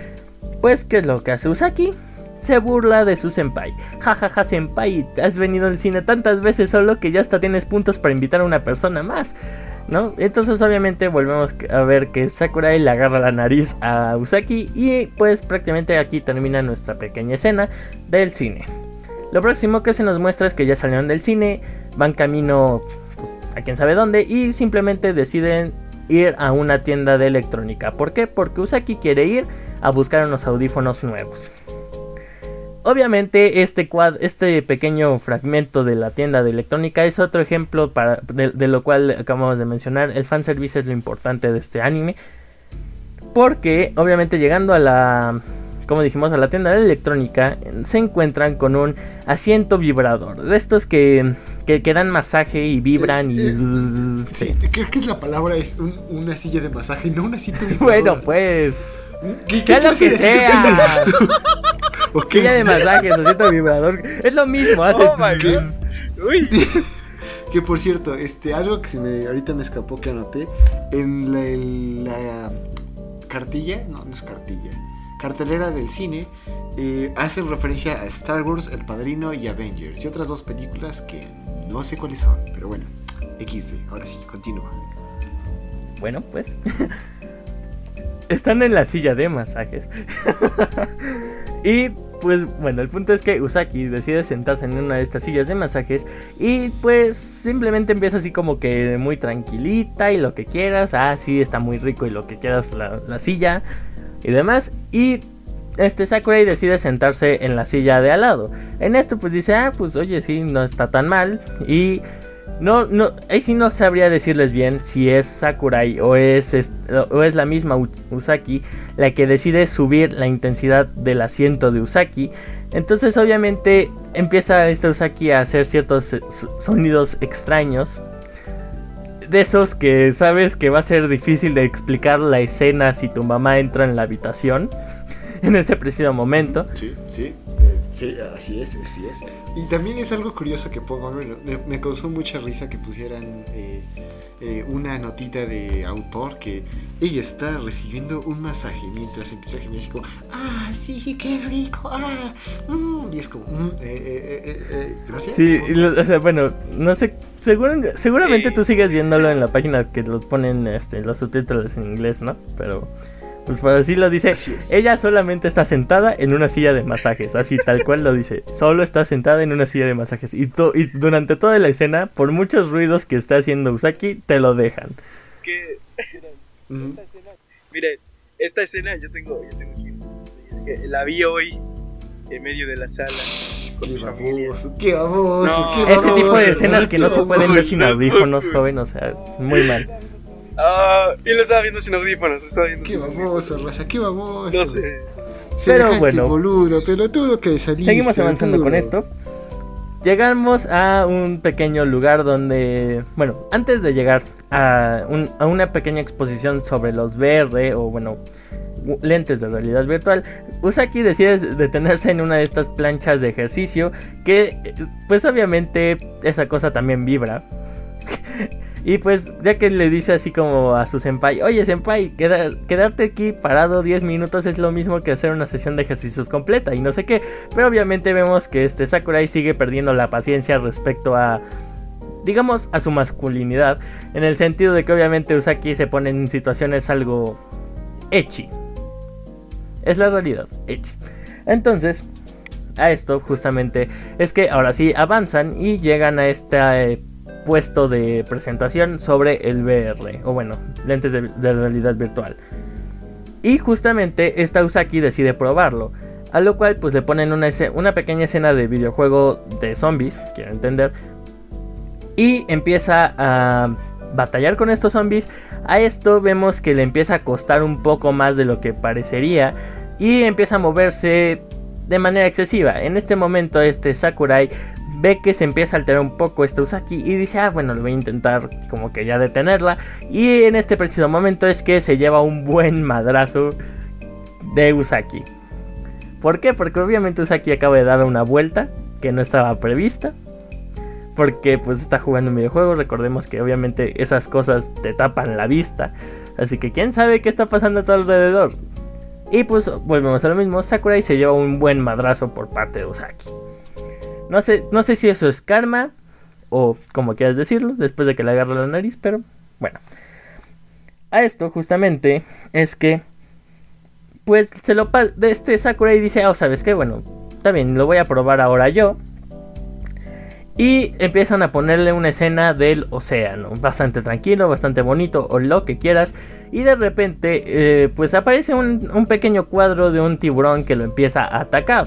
pues, ¿qué es lo que hace Usaki? se burla de su senpai. Jajaja, ja, ja, senpai, has venido al cine tantas veces solo que ya hasta tienes puntos para invitar a una persona más. ¿no? Entonces obviamente volvemos a ver que Sakurai le agarra la nariz a Usaki y pues prácticamente aquí termina nuestra pequeña escena del cine. Lo próximo que se nos muestra es que ya salieron del cine, van camino a quién sabe dónde y simplemente deciden ir a una tienda de electrónica. ¿Por qué? Porque Usaki quiere ir a buscar unos audífonos nuevos. Obviamente este, este pequeño fragmento de la tienda de electrónica es otro ejemplo para, de, lo cual acabamos de mencionar. El fanservice es lo importante de este anime. Porque obviamente llegando a la, como dijimos, a la tienda de electrónica se encuentran con un asiento vibrador. De estos que que, que dan masaje y vibran y... Eh, Sí, creo que es la palabra, es un- una silla de masaje, no una silla de Bueno, pues... ¿Qué, sea lo que sea. tiene esto? ¿O qué Silla de es? masajes, asiento vibrador. Es lo mismo, hace... Oh my god. Uy. Que por cierto, este, algo que se me ahorita me escapó que anoté en la, en la cartilla, no, no es cartilla, cartelera del cine, eh, hacen referencia a Star Wars, El Padrino y Avengers y otras dos películas que no sé cuáles son, pero bueno, XD, ahora sí, continúa. Bueno, pues. Están en la silla de masajes. y pues bueno, el punto es que Usaki decide sentarse en una de estas sillas de masajes y pues simplemente empieza así como que muy tranquilita y lo que quieras. Ah, sí, está muy rico y lo que quieras la, la silla y demás. Y este Sakurai decide sentarse en la silla de al lado. En esto pues dice, ah, pues oye, sí, no está tan mal. Y no, no, ahí sí no sabría decirles bien si es Sakurai o es, es- o es la misma Usaki la que decide subir la intensidad del asiento de Usaki. Entonces obviamente empieza este Usaki a hacer ciertos so- sonidos extraños. De esos que sabes que va a ser difícil de explicar la escena si tu mamá entra en la habitación en ese preciso momento. Sí, sí, eh, sí, así es, así es. Y también es algo curioso que pongo, me, me causó mucha risa que pusieran eh, eh, una notita de autor que ella está recibiendo un masaje mientras empieza a gemir así como, ah, sí, qué rico, ah, mm", y es como, "Mm, eh, eh, eh, eh, gracias. Sí, supongo". y lo- o sea, bueno, no sé, seguramente Eh. tú sigues viéndolo en la página que lo ponen este, los subtítulos en inglés, ¿no? Pero, pues por así lo dice, ella solamente está sentada en una silla de masajes, así tal cual lo dice, solo está sentada en una silla de masajes y, to- y durante toda la escena, por muchos ruidos que está haciendo Usaki, te lo dejan. Que Mm, esta escena, mire, esta escena yo tengo, yo tengo aquí. Es que la vi hoy en medio de la sala con Qué mi familia. baboso, qué baboso, No. qué Ese baboso. tipo de escenas que no se pueden ver sin audífonos, joven, o sea, muy mal. Ah, y lo estaba viendo sin audífonos, lo estaba viendo Qué sin audífonos. baboso, raza, qué baboso. No sé. Semejante bueno. boludo, pelotudo que saliste. Seguimos avanzando con esto. Llegamos a un pequeño lugar donde, bueno, antes de llegar a, un- a una pequeña exposición sobre los VR o bueno, lentes de realidad virtual, Usaki decide detenerse en una de estas planchas de ejercicio que eh, pues obviamente esa cosa también vibra. Y pues ya que le dice así como a su senpai, oye senpai, queda- quedarte aquí parado 10 minutos es lo mismo que hacer una sesión de ejercicios completa y no sé qué. Pero obviamente vemos que este Sakurai sigue perdiendo la paciencia respecto a, digamos, a su masculinidad. En el sentido de que obviamente Usaki se pone en situaciones algo echi. Es la realidad, echi. Entonces, a esto justamente es que ahora sí avanzan y llegan a este puesto de presentación sobre el VR, o bueno, lentes de, realidad virtual. Y justamente esta Usaki decide probarlo. A lo cual pues le ponen una, una pequeña escena de videojuego de zombies, quiero entender. Y empieza a batallar con estos zombies. A esto vemos que le empieza a costar un poco más de lo que parecería. Y empieza a moverse de manera excesiva. En este momento este Sakurai ve que se empieza a alterar un poco este Usaki y dice, ah, bueno, le voy a intentar como que ya detenerla. Y en este preciso momento es que se lleva un buen madrazo de Usaki. ¿Por qué? Porque obviamente Usaki acaba de dar una vuelta que no estaba prevista. Porque pues está jugando un videojuego. Recordemos que obviamente esas cosas te tapan la vista. Así que quién sabe qué está pasando a tu alrededor. Y pues volvemos a lo mismo. Sakurai se lleva un buen madrazo por parte de Usaki. No sé, no sé si eso es karma. O como quieras decirlo. Después de que le agarra la nariz. Pero bueno. A esto justamente es que. Pues se lo de este Sakurai dice, oh, ¿sabes qué? Bueno, está bien, lo voy a probar ahora yo. Y empiezan a ponerle una escena del océano, bastante tranquilo, bastante bonito, o lo que quieras. Y de repente, eh, pues aparece un, un pequeño cuadro de un tiburón que lo empieza a atacar.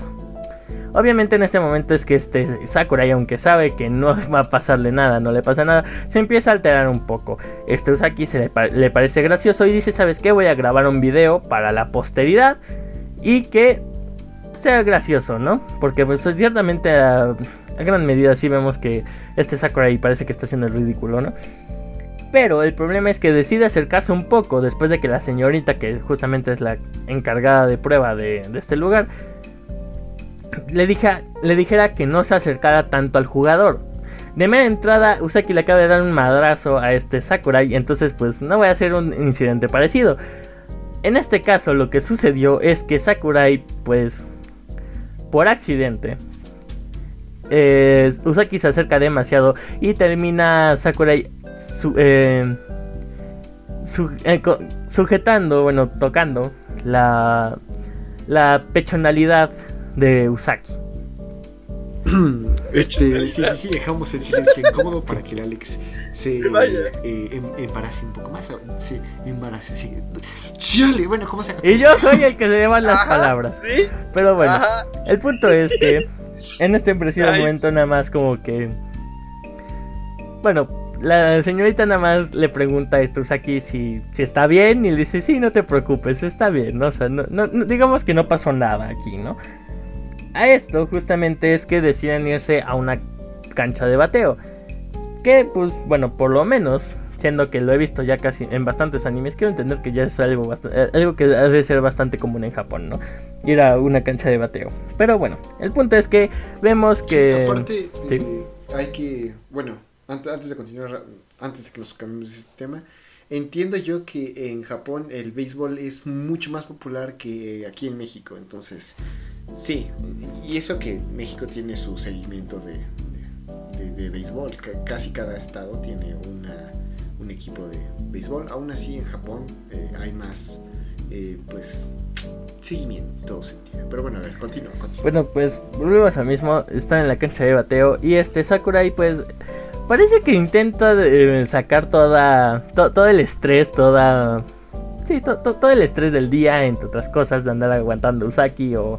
Obviamente en este momento es que este Sakurai, aunque sabe que no va a pasarle nada, no le pasa nada, se empieza a alterar un poco. Este Usaki se le, le parece gracioso y dice, ¿sabes qué? Voy a grabar un video para la posteridad y que sea gracioso, ¿no? Porque pues ciertamente a, gran medida sí vemos que este Sakurai parece que está haciendo el ridículo, ¿no? Pero el problema es que decide acercarse un poco después de que la señorita, que justamente es la encargada de prueba de este lugar, le, le dijera que no se acercara tanto al jugador. De mera entrada, Usaki le acaba de dar un madrazo a este Sakurai, entonces pues no voy a hacer un incidente parecido. En este caso lo que sucedió es que Sakurai pues por accidente eh, Usaki se acerca demasiado y termina Sakurai su, eh, su, eh, sujetando, bueno, tocando la, la pechonalidad de Usaki. Este, sí, sí, sí, dejamos el silencio incómodo para que el Alex se eh, em- embarace un poco más. Se embarace, sí. Chale, bueno, ¿cómo se Y yo soy el que se lleva las Ajá, palabras. Sí. Pero bueno, Ajá. el punto es que en este preciso Nice. momento nada más como que... Bueno, la señorita nada más le pregunta a Usaki si, si está bien y le dice, sí, no te preocupes, está bien, ¿no? O sea, no- digamos que no pasó nada aquí, ¿no? A esto justamente es que deciden irse a una cancha de bateo. Que pues bueno, por lo menos, siendo que lo he visto ya casi en bastantes animes, quiero entender que ya es algo, eh, algo que ha de ser bastante común en Japón, ¿no? Ir a una cancha de bateo. Pero bueno, el punto es que vemos que... Sí, aparte, sí. eh, hay que. Bueno, ante- antes de continuar, antes de que nos cambiemos de este tema, entiendo yo que en Japón el béisbol es mucho más popular que aquí en México. Entonces, sí. Y eso que México tiene su seguimiento de, de, béisbol. ca- casi cada estado tiene una, un equipo de béisbol. Aún así, en Japón eh, hay más, eh, pues, seguimiento en todo sentido. Pero bueno, a ver, continúa. Bueno, pues volvemos al mismo. Están en la cancha de bateo. Y este Sakurai, pues. Parece que intenta eh, sacar toda. to- todo el estrés, toda. Sí, to- to- todo el estrés del día, entre otras cosas, de andar aguantando Usaki o.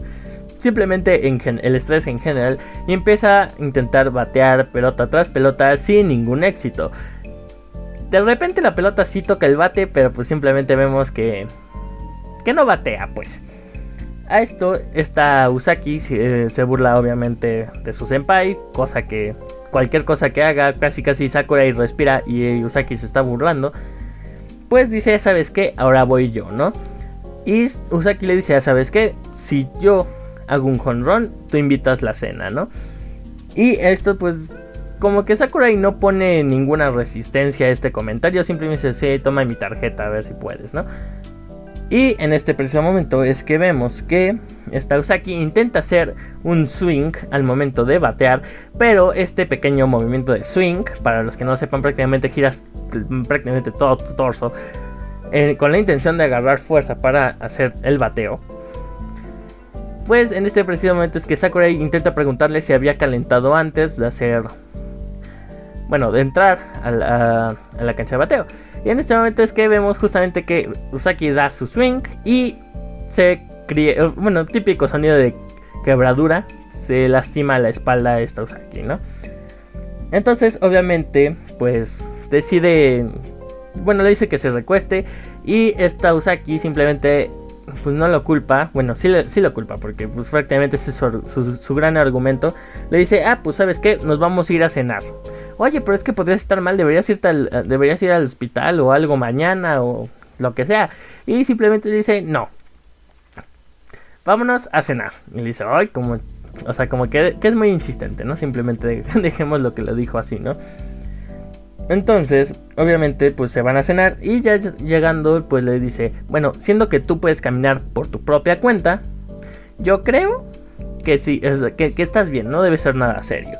Simplemente en el estrés en general. Y empieza a intentar batear pelota tras pelota sin ningún éxito. De repente la pelota sí toca el bate, pero pues simplemente vemos que. que no batea, pues. A esto, esta Usaki eh, se burla obviamente de su senpai, cosa que cualquier cosa que haga, casi casi Sakurai respira y Usaki se está burlando. Pues dice, ¿sabes qué? Ahora voy yo, ¿no? Y Usaki le dice, ¿sabes qué? Si yo hago un jonrón, tú invitas la cena, ¿no? Y esto pues como que Sakurai no pone ninguna resistencia a este comentario, simplemente dice, sí, toma mi tarjeta a ver si puedes, ¿no? Y en este preciso momento es que vemos que Usaki intenta hacer un swing al momento de batear, pero este pequeño movimiento de swing, para los que no sepan, prácticamente giras prácticamente todo tu torso eh, con la intención de agarrar fuerza para hacer el bateo. Pues en este preciso momento es que Sakurai intenta preguntarle si había calentado antes de hacer, bueno, de entrar a la, a la cancha de bateo. Y en este momento es que vemos justamente que Usaki da su swing y se cría, bueno, típico sonido de quebradura, se lastima la espalda a esta Usaki, ¿no? Entonces, obviamente, pues decide, bueno, le dice que se recueste y esta Usaki simplemente, pues no lo culpa, bueno, sí, sí lo culpa porque pues prácticamente ese es su, su- gran argumento. Le dice, ah, pues sabes qué, nos vamos a ir a cenar. Oye, pero es que podrías estar mal, deberías, eh, deberías ir al hospital o algo mañana o lo que sea. Y simplemente le dice, no. Vámonos a cenar. Y le dice, ay, como... O sea, como que, que es muy insistente, ¿no? Simplemente dejemos lo que lo dijo así, ¿no? Entonces, obviamente, pues se van a cenar y ya llegando, pues le dice, bueno, siendo que tú puedes caminar por tu propia cuenta, yo creo que sí, que, que estás bien, no debe ser nada serio.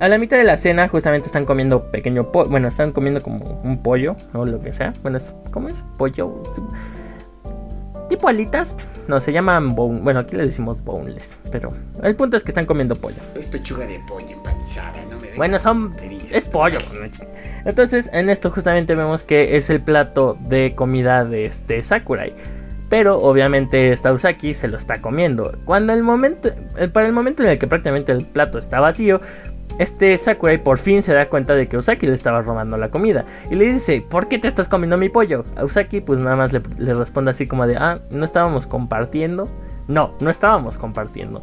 A la mitad de la cena justamente están comiendo pequeño pollo, bueno, están comiendo como un pollo o lo que sea. Bueno, es, ¿cómo es? Pollo. Tipo alitas. No, se llaman bone. Bueno, aquí le decimos boneless. Pero el punto es que están comiendo pollo. Es pechuga de pollo empanizada, no me Bueno, son. Es pollo. Entonces, en esto justamente vemos que es el plato de comida de este Sakurai. Pero obviamente esta Usaki se lo está comiendo. Cuando el momento. eh, Para el momento en el que prácticamente el plato está vacío. Este Sakurai por fin se da cuenta de que Usaki le estaba robando la comida. Y le dice, ¿por qué te estás comiendo mi pollo? A Usaki pues nada más le, responde así como de, ah, no estábamos compartiendo. no, no estábamos compartiendo.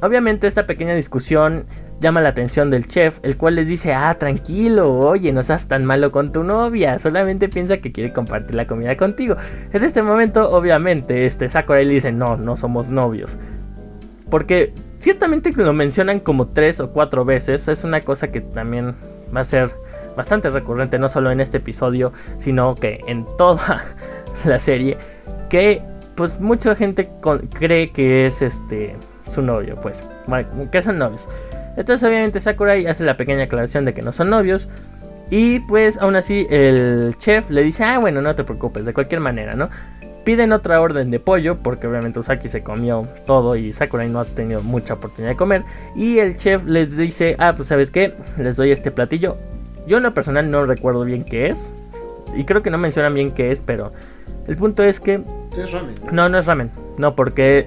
Obviamente esta pequeña discusión llama la atención del chef, el cual les dice, ah, tranquilo, oye, no seas tan malo con tu novia, solamente piensa que quiere compartir la comida contigo. En este momento, obviamente, este Sakurai le dice, no, no somos novios. Porque ciertamente lo mencionan como tres o cuatro veces, es una cosa que también va a ser bastante recurrente, no solo en este episodio, sino que en toda la serie, que pues mucha gente cree que es este su novio, pues, que son novios. Entonces obviamente Sakurai hace la pequeña aclaración de que no son novios. Y pues aún así el chef le dice, ah bueno, no te preocupes, de cualquier manera, ¿no? Piden otra orden de pollo porque obviamente Usaki se comió todo y Sakurai no ha tenido mucha oportunidad de comer. Y el chef les dice, ah pues sabes qué, les doy este platillo. Yo en lo personal no recuerdo bien qué es. Y creo que no mencionan bien qué es, pero el punto es que... Es ramen. No, no es ramen. No, porque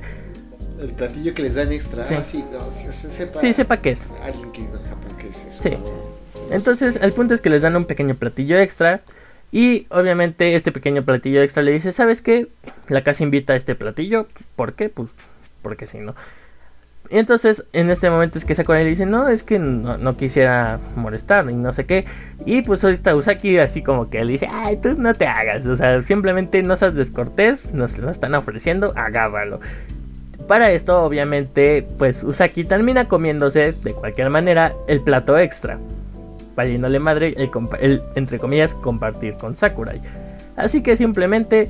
el platillo que les dan extra. Sí, ah, sí, no, sepa, sí, sepa qué es. Alguien que en Japón qué es eso. Sí. Entonces, el punto es que les dan un pequeño platillo extra. Y obviamente este pequeño platillo extra le dice, ¿sabes qué? La casa invita a este platillo. ¿Por qué? Pues porque sí, ¿no? Y entonces en este momento es que Sakurai le dice, no, es que no, quisiera molestar y no sé qué. Y pues hoy está Usaki así como que le dice, ay, tú no te hagas. O sea, simplemente no seas descortés, nos lo están ofreciendo, agárralo. Para esto, obviamente, pues Usaki termina comiéndose de cualquier manera el plato extra, valiéndole madre el, entre comillas compartir con Sakurai. Así que simplemente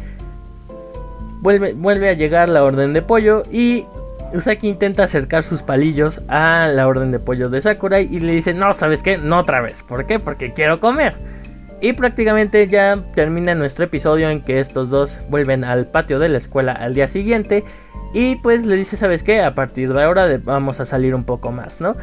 vuelve, vuelve a llegar la orden de pollo y Usaki intenta acercar sus palillos a la orden de pollo de Sakurai y le dice, no, ¿sabes qué? No otra vez. ¿Por qué? Porque quiero comer. Y prácticamente ya termina nuestro episodio en que estos dos vuelven al patio de la escuela al día siguiente y pues le dice, ¿sabes qué? A partir de ahora vamos a salir un poco más, ¿no?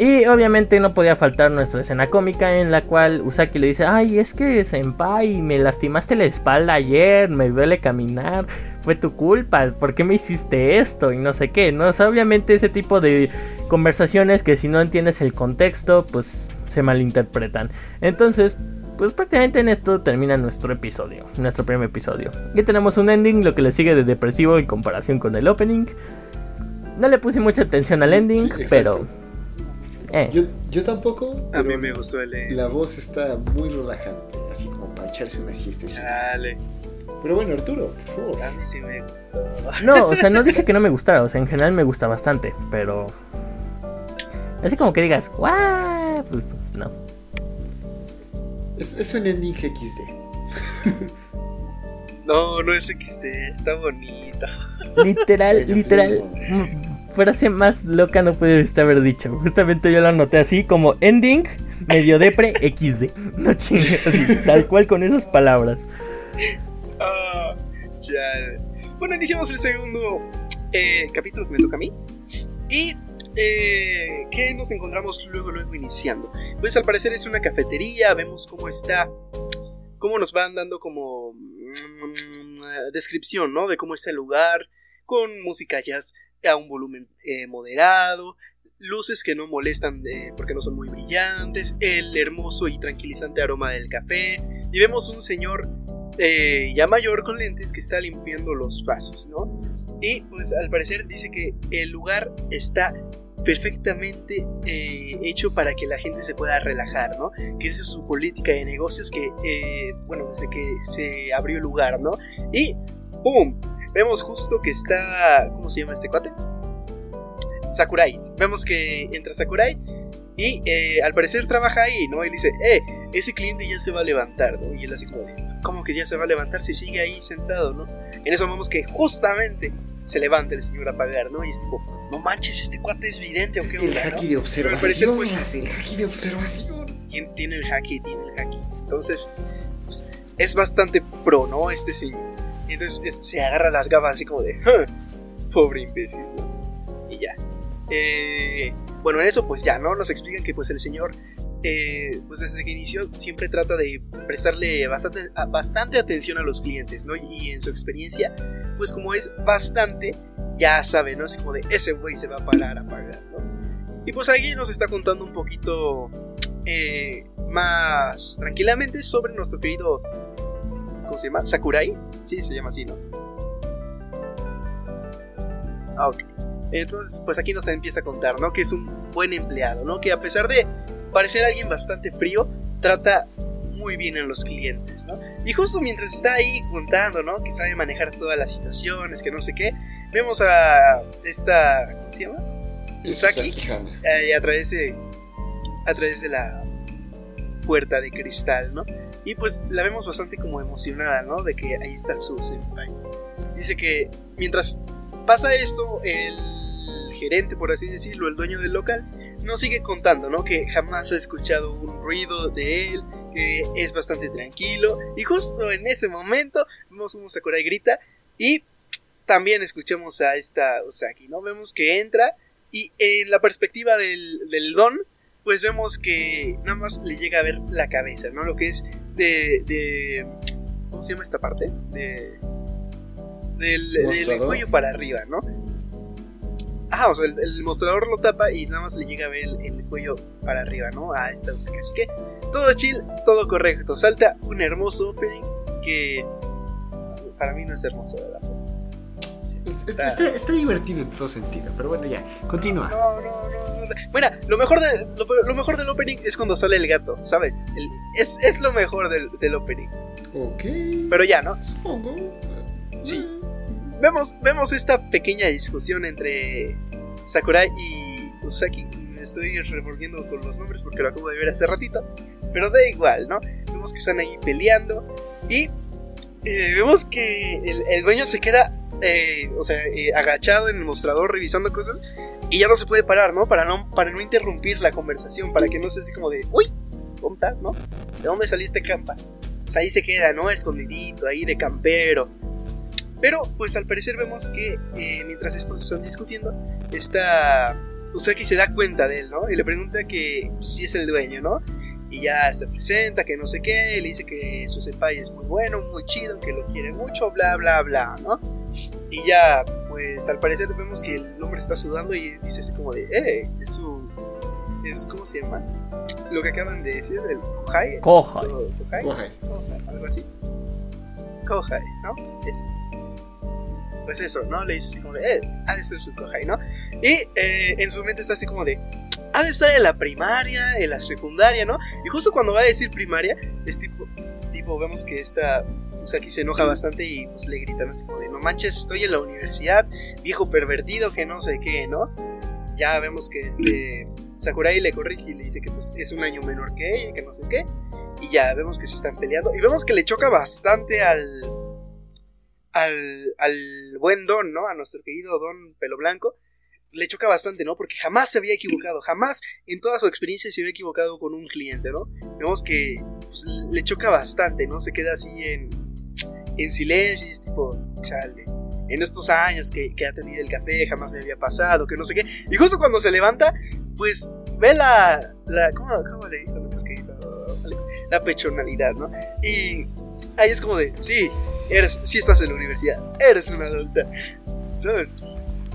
Y obviamente no podía faltar nuestra escena cómica en la cual Usaki le dice, ay, es que senpai, me lastimaste la espalda ayer, me duele caminar, fue tu culpa, ¿por qué me hiciste esto? Y no sé qué, ¿no? O sea, obviamente ese tipo de conversaciones que si no entiendes el contexto, pues se malinterpretan. Entonces, pues prácticamente en esto termina nuestro episodio, nuestro primer episodio. Y tenemos un ending, lo que le sigue de depresivo en comparación con el opening. No le puse mucha atención al ending, pero... Eh. Yo, tampoco. A mí me gustó el ending. La voz está muy relajante, así como para echarse una siesta. Dale. Pero bueno, Arturo, por favor. A mí sí me gustó. No, o sea, no dije que no me gustara, o sea, en general me gusta bastante, pero... Así como que digas, ¡guau! Pues no. Es, un ending XD. no, no es XD, está bonito. Literal, literal. Frase más loca no pudiste haber dicho. Justamente yo lo anoté así como ending medio depre XD. No chingues, así, tal cual con esas palabras. Ya. Bueno, iniciamos el segundo eh, capítulo que me toca a mí. Y eh, ¿qué nos encontramos luego, luego iniciando? Pues al parecer es una cafetería, vemos cómo está, cómo nos van dando como mm, descripción, ¿no? De cómo está el lugar, con música jazz a un volumen eh, moderado, luces que no molestan porque no son muy brillantes, el hermoso y tranquilizante aroma del café, y vemos un señor eh, ya mayor con lentes que está limpiando los vasos, ¿no? Y pues al parecer dice que el lugar está perfectamente eh, hecho para que la gente se pueda relajar, ¿no? Que esa es su política de negocios que, bueno, desde que se abrió el lugar, ¿no? Y ¡pum! Vemos justo que está, ¿cómo se llama este cuate? Sakurai. Vemos que entra Sakurai y eh, al parecer trabaja ahí, ¿no? Y dice, eh, ese cliente ya se va a levantar, ¿no? Y él así como de, ¿cómo que ya se va a levantar si sigue ahí sentado, ¿no? En eso vemos que justamente se levanta el señor a pagar, ¿no? Y es tipo, no manches, este cuate es vidente o qué onda. El haki de observación. Pues, el haki de observación. Tiene, tiene, el haki, tiene el haki. Entonces, pues, es bastante pro, ¿no? Este señor. Entonces se agarra las gafas así como de, pobre imbécil. Y ya. Eh, bueno, en eso pues ya, ¿no? Nos explican que pues el señor eh, pues desde que inició siempre trata de prestarle bastante, bastante atención a los clientes, ¿no? Y en su experiencia, pues como es bastante, ya sabe, ¿no? Así como de ese güey se va a parar a pagar, ¿no? Y pues ahí nos está contando un poquito eh, más tranquilamente sobre nuestro querido, ¿cómo se llama? Sakurai, sí, se llama así, ¿no? Ah, ok. Entonces, pues aquí nos empieza a contar, ¿no? Que es un buen empleado, ¿no? Que a pesar de parecer alguien bastante frío, trata muy bien a los clientes, ¿no? Y justo mientras está ahí contando, ¿no? Que sabe manejar todas las situaciones, que no sé qué, vemos a esta, ¿cómo se llama? Usaki, Hana. eh, a través de a través de la puerta de cristal, ¿no? Y pues la vemos bastante como emocionada, ¿no? De que ahí está su senpai. Dice que mientras pasa esto, el gerente, por así decirlo, el dueño del local, nos sigue contando, ¿no? Que jamás ha escuchado un ruido de él, que es bastante tranquilo. Y justo en ese momento vemos como Sakurai grita y también escuchamos a esta Osaki, ¿no? Vemos que entra y en la perspectiva del don, pues vemos que nada más le llega a ver la cabeza, ¿no? Lo que es de... de ¿Cómo se llama esta parte? De... Del, del cuello para arriba, ¿no? Ah, o sea, el, el mostrador lo tapa y nada más le llega a ver el, el cuello para arriba, ¿no? A esta Osaka. Así que todo chill, todo correcto. Salta un hermoso opening que para mí no es hermoso, ¿verdad? Está, está- está divertido en todo sentido, pero bueno, ya, continúa. No, no, no, no. Bueno, lo mejor, de, lo, lo mejor del opening es cuando sale el gato, ¿sabes? El- es, es lo mejor del, del opening. Ok. Pero ya, ¿no? Supongo. Sí. Vemos, vemos esta pequeña discusión entre Sakurai y Usaki. Me estoy revolviendo con los nombres porque lo acabo de ver hace ratito. Pero da igual, ¿no? Vemos que están ahí peleando. Y vemos que el, dueño se queda, eh, o sea, eh, agachado en el mostrador revisando cosas. Y ya no se puede parar, ¿no? Para no, para no interrumpir la conversación. Para que no sea así como de, uy, ¿cómo estás, no? ¿De dónde saliste, campa? Pues ahí se queda, ¿no? Escondidito, ahí de campero. Pero, pues al parecer vemos que eh, mientras estos están discutiendo, esta Usaki se da cuenta de él, ¿no? Y le pregunta que pues, si es el dueño, ¿no? Y ya se presenta, que no sé qué, le dice que su senpai es muy bueno, muy chido, que lo quiere mucho, bla, bla, bla, ¿no? Y ya, pues al parecer vemos que el hombre está sudando y dice así como de, eh, es su... Es, ¿Cómo se llama? Lo que acaban de decir, el Kohai. Coja. o Kohai, Coge. Kohai, algo así. Kohai, ¿no? Eso. sí. Pues eso, ¿no? Le dice así como de, eh, ha de ser su Kohai, ¿no? Y eh, en su mente está así como de, ha de estar en la primaria, en la secundaria, ¿no? Y justo cuando va a decir primaria, es tipo, vemos que esta Usaki se enoja bastante y pues le gritan así como de, no manches, estoy en la universidad, viejo pervertido, que no sé qué, ¿no? Ya vemos que este Sakurai le corrige y le dice que pues es un año menor que ella, que no sé qué. Y ya vemos que se están peleando. Y vemos que le choca bastante al. Al, al buen Don, ¿no? A nuestro querido Don Pelo Blanco. Le choca bastante, ¿no? Porque jamás se había equivocado. Jamás en toda su experiencia se había equivocado con un cliente, ¿no? Vemos que pues, le choca bastante, ¿no? Se queda así en, en silencio y es tipo, chale. En estos años que, que ha tenido el café jamás me había pasado, que no sé qué. Y justo cuando se levanta, pues ve la. la ¿cómo, cómo le dijo nuestro querido Alex? La pechonalidad, ¿no? Y ahí es como de, sí, eres, sí estás en la universidad, eres una adulta, ¿sabes?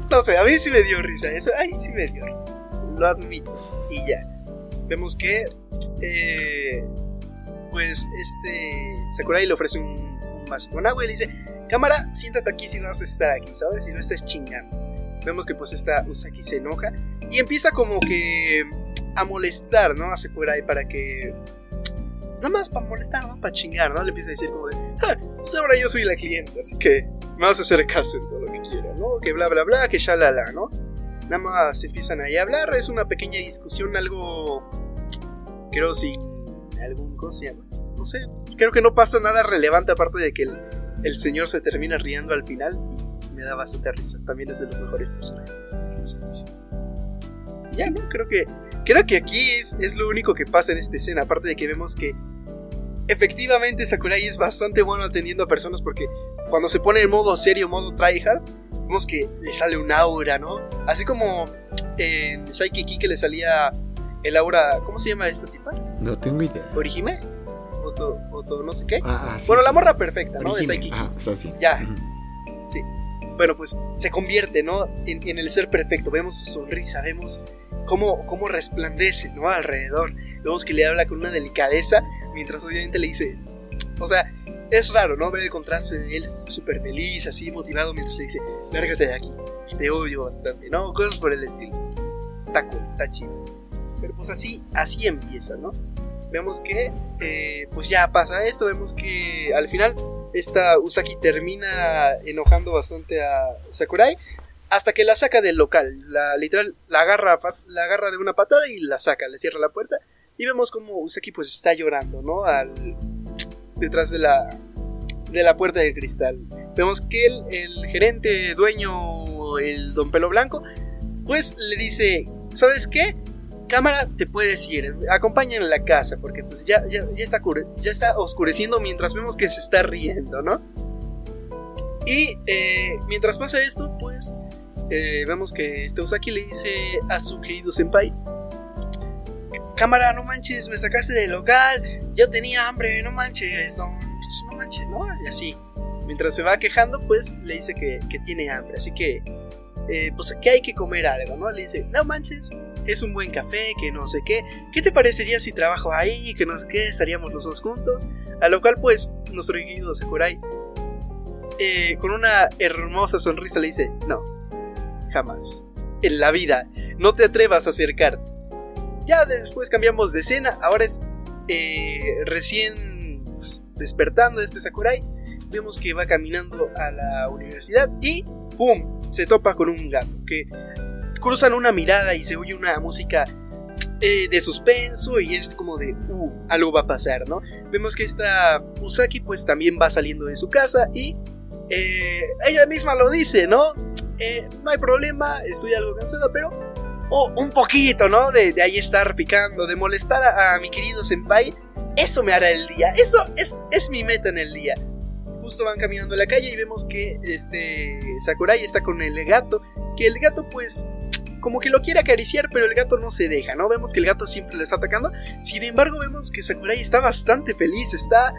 No sé, a mí sí me dio risa, eso, ahí sí me dio risa, lo admito. Y ya, vemos que, eh, pues, este, Sakurai le ofrece un, vaso con agua y le dice, cámara, siéntate aquí si vas a estar aquí, ¿sabes? Si no estés chingando. Vemos que pues esta Usaki se enoja y empieza como que a molestar, ¿no? A Sakurai para que... Nada más para molestar, ¿no? Para chingar, ¿no? Le empieza a decir como de... "Ah, pues ahora yo soy la cliente, así que me vas a hacer caso en todo lo que bla, bla, bla, que shalala, ¿no? Nada más empiezan ahí a hablar, es una pequeña discusión, algo... Creo sin algún... ¿Cómo se llama? No sé, creo que no pasa nada relevante aparte de que el, señor se termina riendo al final me da bastante risa. También es de los mejores personajes. Ya, ¿no? Creo que, creo que aquí es, es lo único que pasa en esta escena. Aparte de que vemos que efectivamente Sakurai es bastante bueno atendiendo a personas porque cuando se pone en modo serio, modo tryhard, vemos que le sale un aura, ¿no? Así como en Psyche que le salía el aura. ¿Cómo se llama esta tipa? No tengo idea. ¿Orihime? Oto, Oto, no sé qué. Ah, ah, sí, bueno, sí, la sí. morra perfecta, ¿no? De Orihime. Psyche Ah, estás bien. Ya. Ujú. bueno, pues se convierte, ¿no? En, en el ser perfecto. Vemos su sonrisa, vemos cómo, cómo resplandece, ¿no? Alrededor. Vemos que le habla con una delicadeza, mientras obviamente le dice... O sea, es raro, ¿no? Ver el contraste de él súper feliz, así motivado, mientras le dice, lárgate de aquí. te odio bastante, ¿no? Cosas por el estilo. Está cool, está chido. Pero pues así, así empieza, ¿no? Vemos que, eh, pues ya pasa esto, vemos que al final esta Usaki termina enojando bastante a Sakurai hasta que la saca del local. La, literal, la agarra, la agarra de una patada y la saca, le cierra la puerta. Y vemos como Usaki pues está llorando, ¿no? Al, detrás de la, de la puerta de cristal. Vemos que el, gerente, dueño, el don pelo blanco, pues le dice, ¿sabes qué? Cámara, te puedes ir, acompáñame a la casa, porque pues ya, ya, está, ya está oscureciendo mientras vemos que se está riendo, ¿no? Y eh, mientras pasa esto, pues eh, vemos que este Usaki le dice a su querido senpai, cámara, no manches, me sacaste del local, yo tenía hambre, no manches, no, pues, no manches, ¿no? Y así. Mientras se va quejando, pues le dice que, que tiene hambre, así que, eh, pues que hay que comer algo, ¿no? Le dice, no manches, es un buen café, que no sé qué, ¿qué te parecería si trabajo ahí, que no sé qué, estaríamos los dos juntos? A lo cual, pues, nuestro querido Sakurai, eh, con una hermosa sonrisa, le dice, no, jamás, en la vida, no te atrevas a acercarte. Ya después cambiamos de escena, ahora es eh, recién despertando este Sakurai, vemos que va caminando a la universidad y ¡pum! se topa con un gato que cruzan una mirada y se oye una música eh, de suspenso y es como de, uh, algo va a pasar, ¿no? Vemos que esta Usaki pues también va saliendo de su casa y eh, ella misma lo dice, ¿no? no hay problema, estoy algo cansada, pero o un poquito, ¿no? De, ahí estar picando, de molestar a, mi querido senpai, eso me hará el día, eso es, es mi meta en el día. Justo van caminando en la calle y vemos que este Sakurai está con el gato, que el gato pues como que lo quiere acariciar, pero el gato no se deja, ¿no? Vemos que el gato siempre le está atacando. Sin embargo, vemos que Sakurai está bastante feliz, está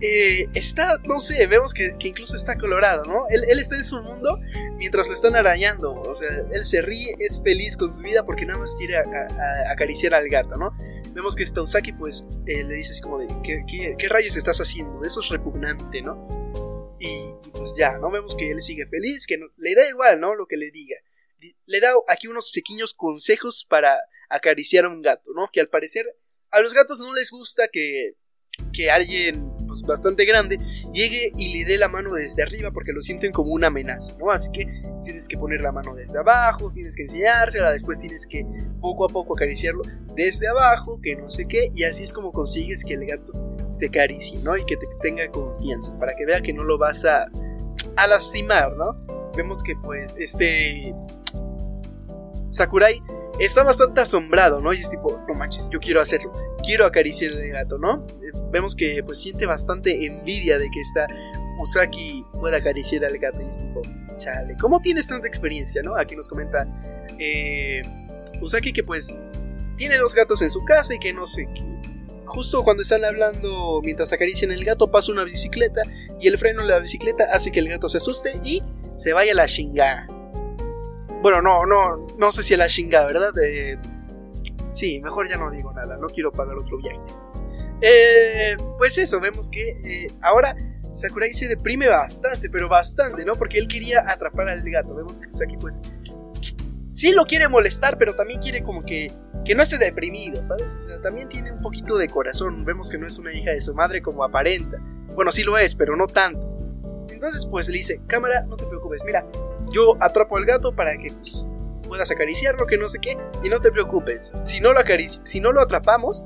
eh, está, no sé, vemos que, incluso está colorado, ¿no? Él, está en su mundo mientras lo están arañando, o sea, él se ríe, es feliz con su vida porque nada más quiere acariciar al gato, ¿no? Vemos que Usaki pues eh, le dice así como de, ¿qué, rayos estás haciendo? Eso es repugnante, ¿no? Y, pues ya, ¿no? Vemos que él sigue feliz, que le da igual, ¿no? Lo que le diga. Le da aquí unos pequeños consejos para acariciar a un gato, ¿no? Que al parecer a los gatos no les gusta que, que alguien pues, bastante grande, llegue y le dé la mano desde arriba porque lo sienten como una amenaza, ¿no? Así que tienes que poner la mano desde abajo, tienes que enseñársela, después tienes que poco a poco acariciarlo desde abajo, que no sé qué, y así es como consigues que el gato se acaricie, ¿no? Y que te tenga confianza, para que vea que no lo vas a, a lastimar, ¿no? Vemos que pues este Sakurai está bastante asombrado, ¿no? Y es tipo, no manches, yo quiero hacerlo, quiero acariciar al gato, ¿no? Eh, vemos que pues siente bastante envidia de que esta Usaki pueda acariciar al gato y es tipo, chale, ¿cómo tienes tanta experiencia, no? Aquí nos comenta eh, Usaki que pues tiene dos gatos en su casa y que no sé qué. Justo cuando están hablando mientras acarician el gato pasa una bicicleta y el freno de la bicicleta hace que el gato se asuste y se vaya a la chingada. Bueno, no, no, no sé si la chingada, ¿verdad? Sí, mejor ya no digo nada, no quiero pagar otro viaje. Eh, pues eso, vemos que eh, ahora Sakurai se deprime bastante, pero bastante, ¿no? Porque él quería atrapar al gato. Vemos que Usaki pues sí lo quiere molestar, pero también quiere como que, que no esté deprimido, ¿sabes? También tiene un poquito de corazón. Vemos que no es una hija de su madre como aparenta. Bueno, sí lo es, pero no tanto. Entonces pues le dice, cámara, no te preocupes, mira, yo atrapo al gato para que pues, puedas acariciarlo, que no sé qué, y no te preocupes, si no lo, si no lo atrapamos,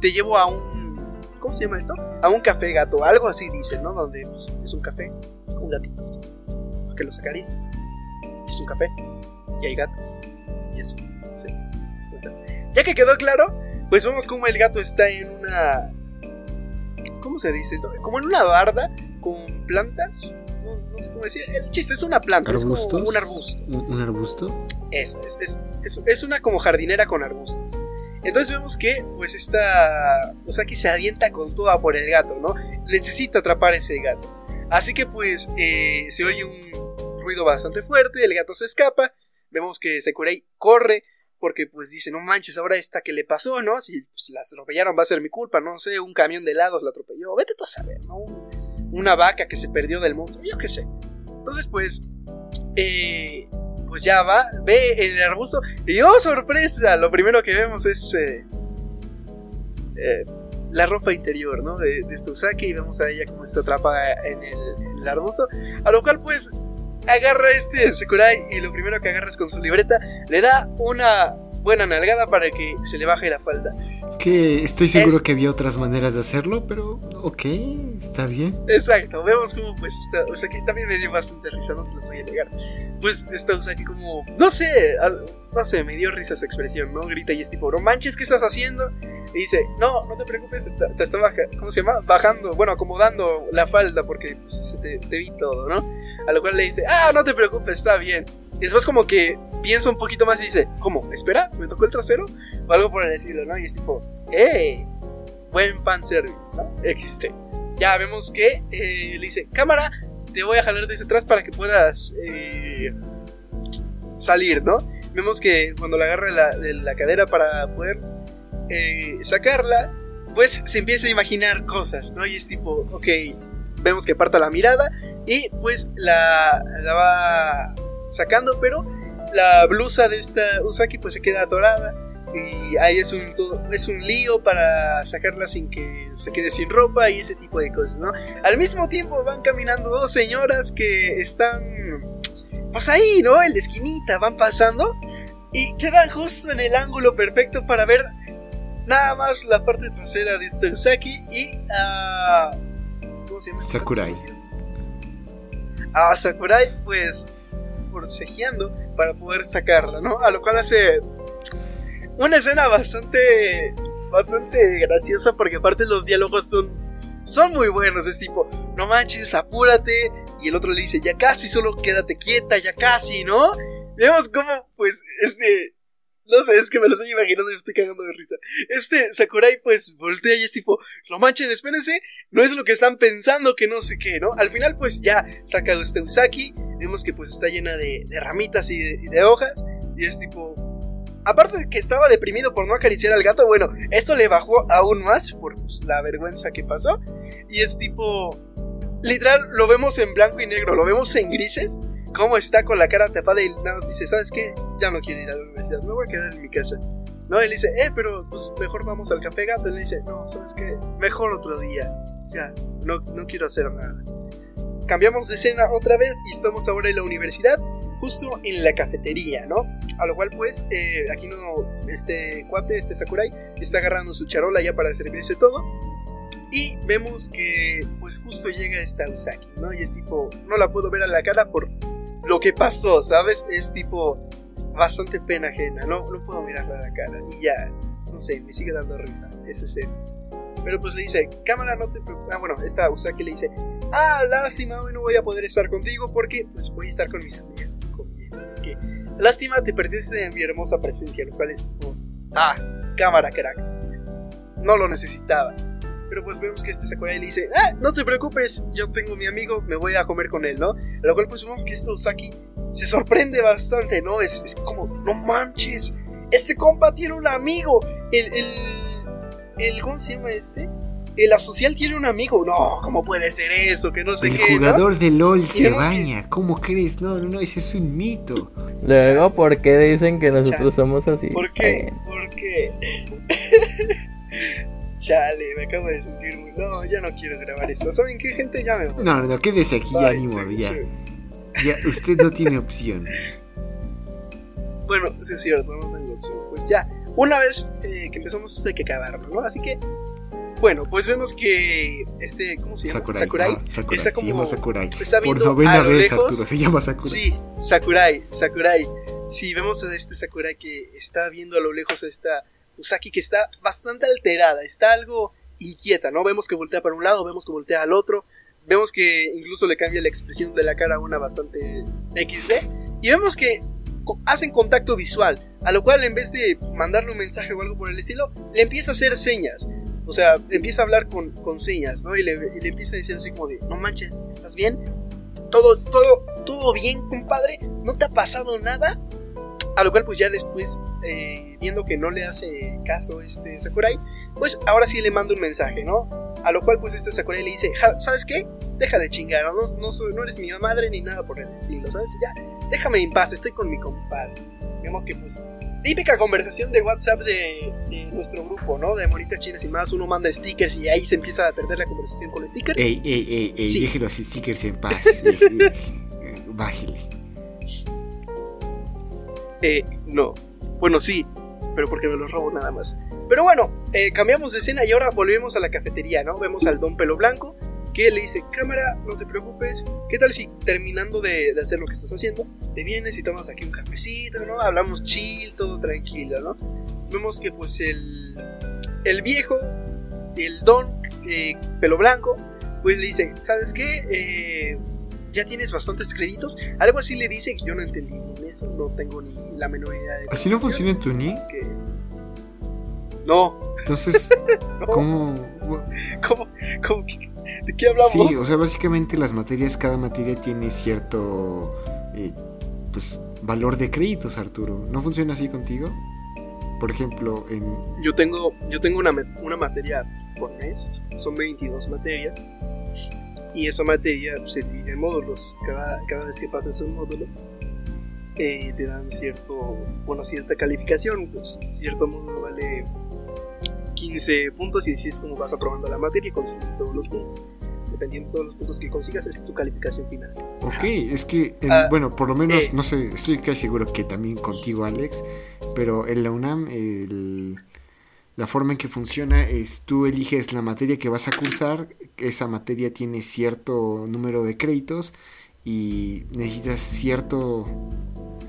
te llevo a un... ¿Cómo se llama esto? A un café gato, algo así dicen, ¿no? Donde pues, es un café con gatitos, que los acarices. Es un café y hay gatos. Y eso, sí. Ya que quedó claro, pues vemos como el gato está en una... ¿Cómo se dice esto? Como en una barda con plantas no, sé cómo decir. El chiste es una planta, es como un arbusto. ¿Un arbusto? Eso, es, es, es, una como jardinera con arbustos. Entonces vemos que, pues, esta Usaki se avienta con toda por el gato, ¿no? Necesita atrapar ese gato. Así que, pues, eh, se oye un ruido bastante fuerte, el gato se escapa. Vemos que Sekurei corre porque, pues, dice, no manches, ahora esta que le pasó, ¿no? Si pues, la atropellaron va a ser mi culpa, no sé, un camión de helados la atropelló. Vete tú a saber, ¿no? Una vaca que se perdió del mundo, yo qué sé. Entonces, pues, eh, pues ya va, ve el arbusto y ¡oh, sorpresa! Lo primero que vemos es eh, eh, la ropa interior, ¿no? De, de Usaki y vemos a ella como está atrapada en el, en el arbusto. A lo cual pues agarra este Sakurai y lo primero que agarra es con su libreta, le da una buena nalgada para que se le baje la falda. Que estoy seguro Es- que había otras maneras de hacerlo, pero ok, está bien. Exacto, vemos como pues está, o sea que también me dio bastante risa, no se los voy a negar. Pues está Usaki como, no sé, no sé, me dio risa su expresión, ¿no? Grita y es tipo, no manches, ¿qué estás haciendo? Y dice, no, no te preocupes, está- te está baja, ¿cómo se llama? Bajando, bueno, acomodando la falda porque pues, se te, te vi todo, ¿no? A lo cual le dice, ah, no te preocupes, está bien. Y después como que piensa un poquito más y dice, ¿cómo? ¿Espera? ¿Me tocó el trasero? O algo por el estilo, ¿no? Y es tipo, ¡eh! Buen fan service, ¿no? Existe. Ya vemos que eh, le dice, cámara, te voy a jalar desde atrás para que puedas eh, salir, ¿no? Vemos que cuando la agarra la, de la cadera para poder eh, sacarla, pues se empieza a imaginar cosas, ¿no? Y es tipo, ok, vemos que aparta la mirada y pues la, la va sacando, pero la blusa de esta Usaki pues se queda atorada y ahí es un, todo, es un lío para sacarla sin que se quede sin ropa y ese tipo de cosas, ¿no? Al mismo tiempo van caminando dos señoras que están pues ahí, ¿no? En la esquinita van pasando y quedan justo en el ángulo perfecto para ver nada más la parte trasera de este Usaki y a... ¿Cómo se llama? Sakurai. A Sakurai, pues, forcejeando para poder sacarla, ¿no? A lo cual hace una escena bastante, bastante graciosa porque aparte los diálogos son, son muy buenos. Es tipo, no manches, apúrate. Y el otro le dice, ya casi, solo quédate quieta, ya casi, ¿no? Vemos cómo, pues, este... No sé, es que me lo estoy imaginando y me estoy cagando de risa. Este Sakurai pues voltea y es tipo, no manchen, espérense, no es lo que están pensando, que no sé qué, ¿no? Al final pues ya saca este Usaki, vemos que pues está llena de, ramitas y de, y de hojas, y es tipo... Aparte de que estaba deprimido por no acariciar al gato, bueno, esto le bajó aún más por pues, la vergüenza que pasó, y es tipo... Literal, lo vemos en blanco y negro, lo vemos en grises, cómo está con la cara tapada y nada más dice, ¿sabes qué? Ya no quiero ir a la universidad, me voy a quedar en mi casa. No, él dice, eh, pero pues mejor vamos al café gato. Él dice, no, ¿sabes qué? Mejor otro día. Ya, no, no quiero hacer nada. Cambiamos de escena otra vez y estamos ahora en la universidad, justo en la cafetería, ¿no? A lo cual pues, eh, aquí no, este cuate, este Sakurai, está agarrando su charola ya para servirse todo. Y vemos que pues justo llega esta Usaki, ¿no? Y es tipo, no la puedo ver a la cara por lo que pasó, ¿sabes? Es tipo bastante pena ajena, no, no puedo mirarla a la cara. Y ya, no sé, me sigue dando risa esa escena. Pero pues le dice, cámara, no te preocupes. Ah, bueno, esta Usaki le dice, ah, lástima, hoy no voy a poder estar contigo porque pues voy a estar con mis amigas comiendo. Así que, lástima, te perdiste de mi hermosa presencia, lo cual es tipo, ah, cámara, crack. No lo necesitaba. Pero pues vemos que este Sakurai le dice, ah, no te preocupes, yo tengo mi amigo, me voy a comer con él, ¿no? A lo cual pues vemos que este Usaki se sorprende bastante, ¿no? Es, es como, no manches, este compa tiene un amigo. El, el, el, ¿cómo se llama este? El asocial tiene un amigo. No, ¿cómo puede ser eso? Que no sé El qué. ¿no? jugador de LOL se vemos que- baña. ¿Cómo crees? No, no, no, ese es un mito. Luego, ¿por qué dicen que nosotros somos así? ¿Por qué? ¿Por qué? Chale, me acabo de sentir muy. No, ya no quiero grabar esto. ¿Saben qué, gente? Ya me voy. No, no, quédese aquí, ya Bye, ni modo, ya. sí. Ya, usted no tiene opción. Bueno, sí es cierto, no tengo opción. Pues ya, una vez eh, que empezamos hay que acabarlo, ¿no? Así que, bueno, pues vemos que este, ¿cómo se llama? Sakurai. Sakurai. ah, Sakurai, está se como- llama Sakurai. está Por novena a vez, lejos. Arturo, se llama Sakurai. Sí, Sakurai, Sakurai. Sí, vemos a este Sakurai que está viendo a lo lejos a esta Usaki que está bastante alterada, está algo inquieta, ¿no? Vemos que voltea para un lado, vemos que voltea al otro, vemos que incluso le cambia la expresión de la cara a una bastante XD, y vemos que hacen contacto visual, a lo cual en vez de mandarle un mensaje o algo por el estilo, le empieza a hacer señas. O sea, empieza a hablar con, con señas, ¿no? Y le, y le empieza a decir así como de, no manches, ¿estás bien? todo, todo, todo bien, compadre, no te ha pasado nada. A lo cual, pues ya después, eh, viendo que no le hace caso este Sakurai, pues ahora sí le manda un mensaje, ¿no? A lo cual pues este Sakurai le dice, "Ja, ¿sabes qué? Deja de chingar, no, no, soy- no eres mi madre ni nada por el estilo, ¿sabes? Ya, déjame en paz, estoy con mi compadre. Vemos que pues típica conversación de WhatsApp de, de nuestro grupo, ¿no? De monitas chinas y más, uno manda stickers y ahí se empieza a perder la conversación con stickers. Ey, ey, ey, ey, Sí. deje los stickers en paz. Bájele. Eh, no. Bueno, sí, pero porque me los robo nada más. Pero bueno, eh, cambiamos de escena y ahora volvemos a la cafetería, ¿no? Vemos al don pelo blanco que le dice, cámara, no te preocupes, ¿qué tal si terminando de, de hacer lo que estás haciendo, te vienes y tomas aquí un cafecito, ¿no? Hablamos chill, todo tranquilo, ¿no? Vemos que pues el, el viejo, el don eh, pelo blanco, pues le dice, ¿sabes qué? Eh, ya tienes bastantes créditos. Algo así le dice que yo no entendí bien eso, no tengo ni la menor idea de ¿Así no funciona en tu NI? que- No, Entonces, no, ¿cómo...? ¿cómo, ¿De qué hablamos? Sí, o sea, básicamente las materias, cada materia tiene cierto eh, pues, valor de créditos, Arturo. ¿No funciona así contigo? Por ejemplo, en... Yo tengo, yo tengo una, una materia por mes, son 22 materias, y esa materia se divide en módulos. Cada, cada vez que pasas un módulo, eh, te dan cierto, bueno, cierta calificación. Pues, cierto módulo vale 15 puntos y así es como vas aprobando la materia y consigues todos los puntos. Dependiendo de todos los puntos que consigas, es tu calificación final. Ok, es que, en- Ah, bueno, por lo menos, eh. no sé, estoy casi seguro que también contigo, Alex, pero en la UNAM el- la forma en que funciona es tú eliges la materia que vas a cursar, esa materia tiene cierto número de créditos y necesitas cierto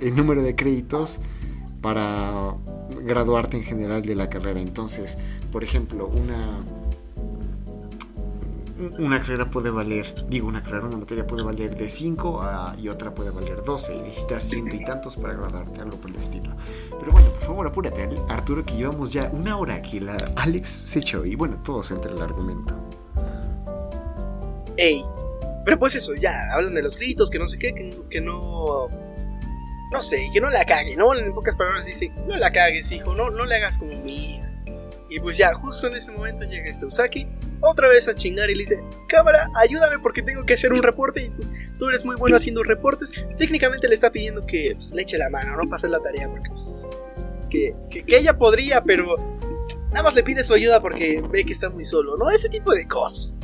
el número de créditos para graduarte en general de la carrera. Entonces, por ejemplo, una una carrera puede valer, digo una carrera, una materia puede valer de 5 y otra puede valer 12 y necesitas ciento y tantos para graduarte, algo por el estilo. Pero bueno, por favor apúrate, Arturo, que llevamos ya una hora que la Alex se echó y bueno, todos entre el argumento. ¡Ey! Pero pues eso, ya, hablan de los gritos, que no sé qué, que, que no. No sé, que no la cague, ¿no? En pocas palabras dice, no la cagues, hijo, no, no le hagas como hija. Y pues ya, justo en ese momento llega este Usaki, otra vez a chingar y le dice, cámara, ayúdame porque tengo que hacer un reporte y pues tú eres muy bueno haciendo reportes. Técnicamente le está pidiendo que pues, le eche la mano, no pase la tarea porque pues, que, que, ella podría, pero nada más le pide su ayuda porque ve que está muy solo, ¿no? Ese tipo de cosas.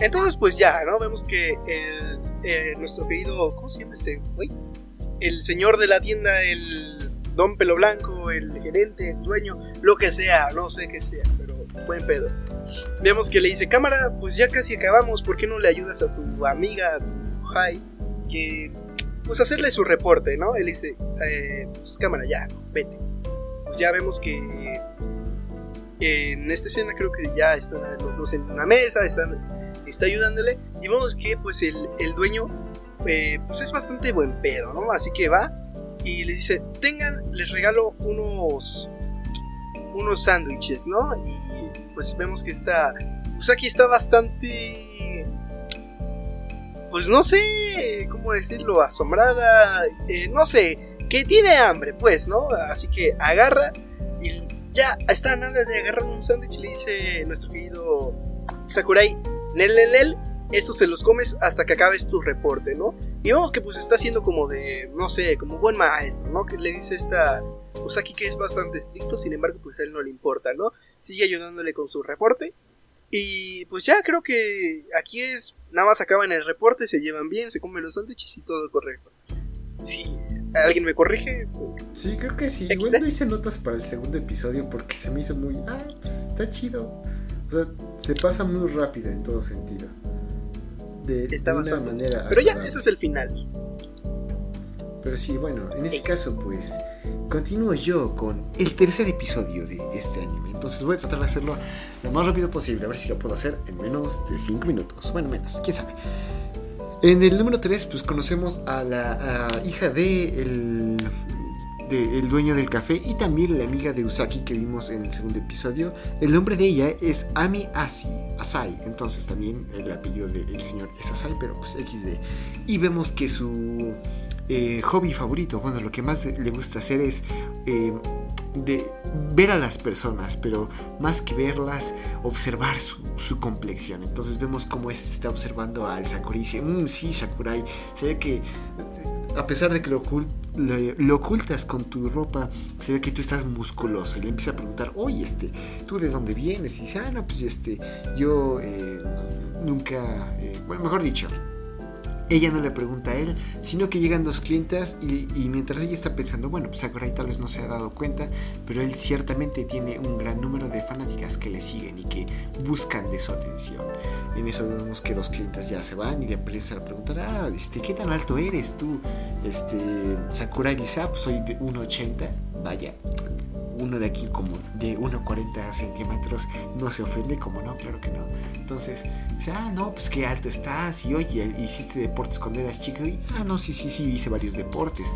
Entonces, pues ya, ¿no? Vemos que el, eh, nuestro querido. ¿Cómo se llama este güey? El señor de la tienda, el don pelo blanco, el gerente, el dueño, lo que sea, no sé qué sea, pero buen pedo. Vemos que le dice: Cámara, pues ya casi acabamos, ¿por qué no le ayudas a tu amiga, a tu Jai, que. Pues hacerle su reporte, ¿no? Él dice: eh, Pues cámara, ya, vete. Pues ya vemos que. En esta escena creo que ya están los dos en una mesa, están está ayudándole y vemos que pues el, el dueño eh, pues es bastante buen pedo, ¿no? Así que va y les dice, tengan, les regalo unos unos sándwiches, ¿no? Y pues vemos que está Usaki está bastante pues no sé cómo decirlo, asombrada, eh, no sé, que tiene hambre, pues, ¿no? Así que agarra y ya está nada de agarrar un sándwich le dice nuestro querido Sakurai, nel, estos se los comes hasta que acabes tu reporte, ¿no? Y vemos que pues está haciendo como de, no sé, como buen maestro, ¿no? Que le dice esta Usaki que es bastante estricto, sin embargo pues a él no le importa, ¿no? Sigue ayudándole con su reporte. Y pues ya creo que aquí es, nada más acaban el reporte, se llevan bien, se comen los sándwiches y todo correcto. Si alguien me corrige, Sí, creo que sí. Igual no hice notas para el segundo episodio porque se me hizo muy. Ah, pues está chido. O sea, se pasa muy rápido en todo sentido. De, está de una bastante. manera. Pero ya, eso es el final. Pero sí, bueno, en ese Sí. caso, pues. Continúo yo con el tercer episodio de este anime. Entonces voy a tratar de hacerlo lo más rápido posible. A ver si lo puedo hacer en menos de 5 minutos. Bueno, menos, quién sabe. En el número 3, pues conocemos a la a hija de el, el dueño del café y también la amiga de Usaki que vimos en el segundo episodio. El nombre de ella es Ami Asi, Asai. Entonces también el apellido del señor es Asai, pero pues XD. Y vemos que su eh, hobby favorito, bueno, lo que más le gusta hacer es eh, de ver a las personas, pero más que verlas, observar su, complexión. Entonces vemos cómo este está observando al Sakurai y dice, mmm, sí, Sakurai, se ve que a pesar de que lo, lo, ocultas con tu ropa, se ve que tú estás musculoso. Y le empieza a preguntar, oye, este, ¿tú de dónde vienes? Y dice, ah, no, pues este, yo eh, nunca, eh, bueno, mejor dicho, ella no le pregunta a él, sino que llegan dos clientas y, mientras ella está pensando, bueno, pues Sakurai tal vez no se ha dado cuenta, pero él ciertamente tiene un gran número de fanáticas que le siguen y que buscan de su atención. En eso vemos que dos clientas ya se van y le empiezan a preguntar, ah, este, ¿qué tan alto eres tú? Este, Sakurai dice, ah, pues soy de 1,80, vaya, uno de aquí como de 1,40 centímetros no se ofende, como no, claro que no. Entonces, dice, ah, no, pues qué alto estás, y oye, hiciste deportes cuando eras chico, y ah, no, sí, sí, sí, hice varios deportes,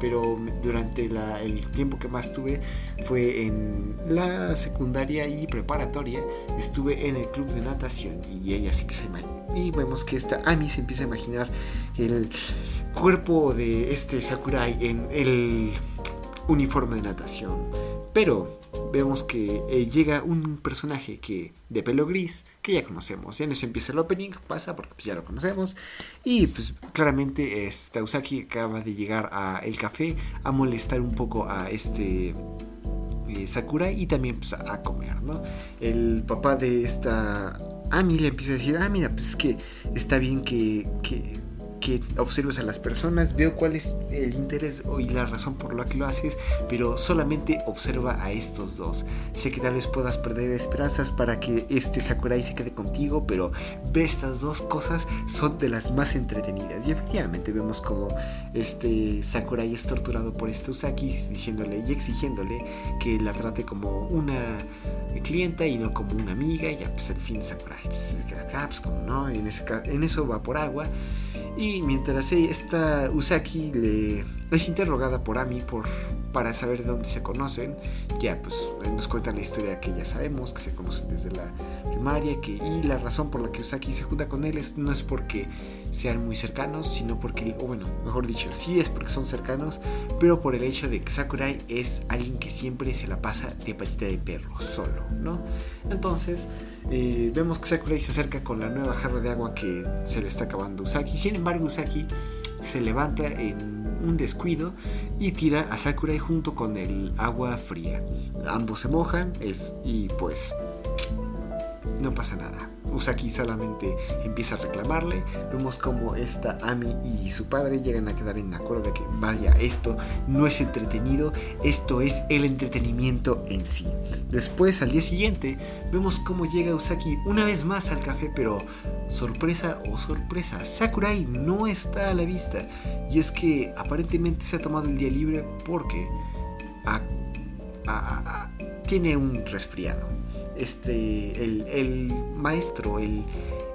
pero durante el tiempo que más tuve fue en la secundaria y preparatoria, estuve en el club de natación, y ella se empieza a imaginar, y vemos que esta Ami se empieza a imaginar el cuerpo de este Sakurai en el uniforme de natación pero vemos que eh, llega un personaje que de pelo gris que ya conocemos. Ya en eso empieza el opening, pasa porque pues, ya lo conocemos. Y pues claramente este, Usaki acaba de llegar a el café a molestar un poco a este eh, Sakura y también pues, a comer, ¿no? El papá de esta Ami le empieza a decir, ah, mira, pues es que está bien que que observes a las personas, veo cuál es el interés y la razón por la que lo haces, pero solamente observa a estos dos. Sé que tal vez puedas perder esperanzas para que este Sakurai se quede contigo, pero ve estas dos cosas son de las más entretenidas. Y efectivamente vemos como este Sakurai es torturado por este Usaki diciéndole y exigiéndole que la trate como una clienta y no como una amiga. Y ya pues al fin Sakurai pues, se queda pues como no, en, ese, en eso va por agua. Y mientras esta Usaki le es interrogada por Ami por, para saber de dónde se conocen, ya pues nos cuenta la historia que ya sabemos, que se conocen desde la primaria, que, y la razón por la que Usaki se junta con él es, no es porque sean muy cercanos, sino porque, o bueno, mejor dicho, sí es porque son cercanos, pero por el hecho de que Sakurai es alguien que siempre se la pasa de patita de perro, solo, ¿no? Entonces, eh, vemos que Sakurai se acerca con la nueva jarra de agua que se le está acabando a Usaki. Sin embargo, Usaki se levanta en un descuido y tira a Sakurai junto con el agua fría. Ambos se mojan es, y pues no pasa nada. Usaki solamente empieza a reclamarle. Vemos como esta Ami y su padre llegan a quedar en acuerdo de que vaya, esto no es entretenido, esto es el entretenimiento en sí. Después, al día siguiente, vemos cómo llega Usaki una vez más al café, pero sorpresa o sorpresa, Sakurai no está a la vista. Y es que aparentemente se ha tomado el día libre porque tiene un resfriado este, el, maestro, el,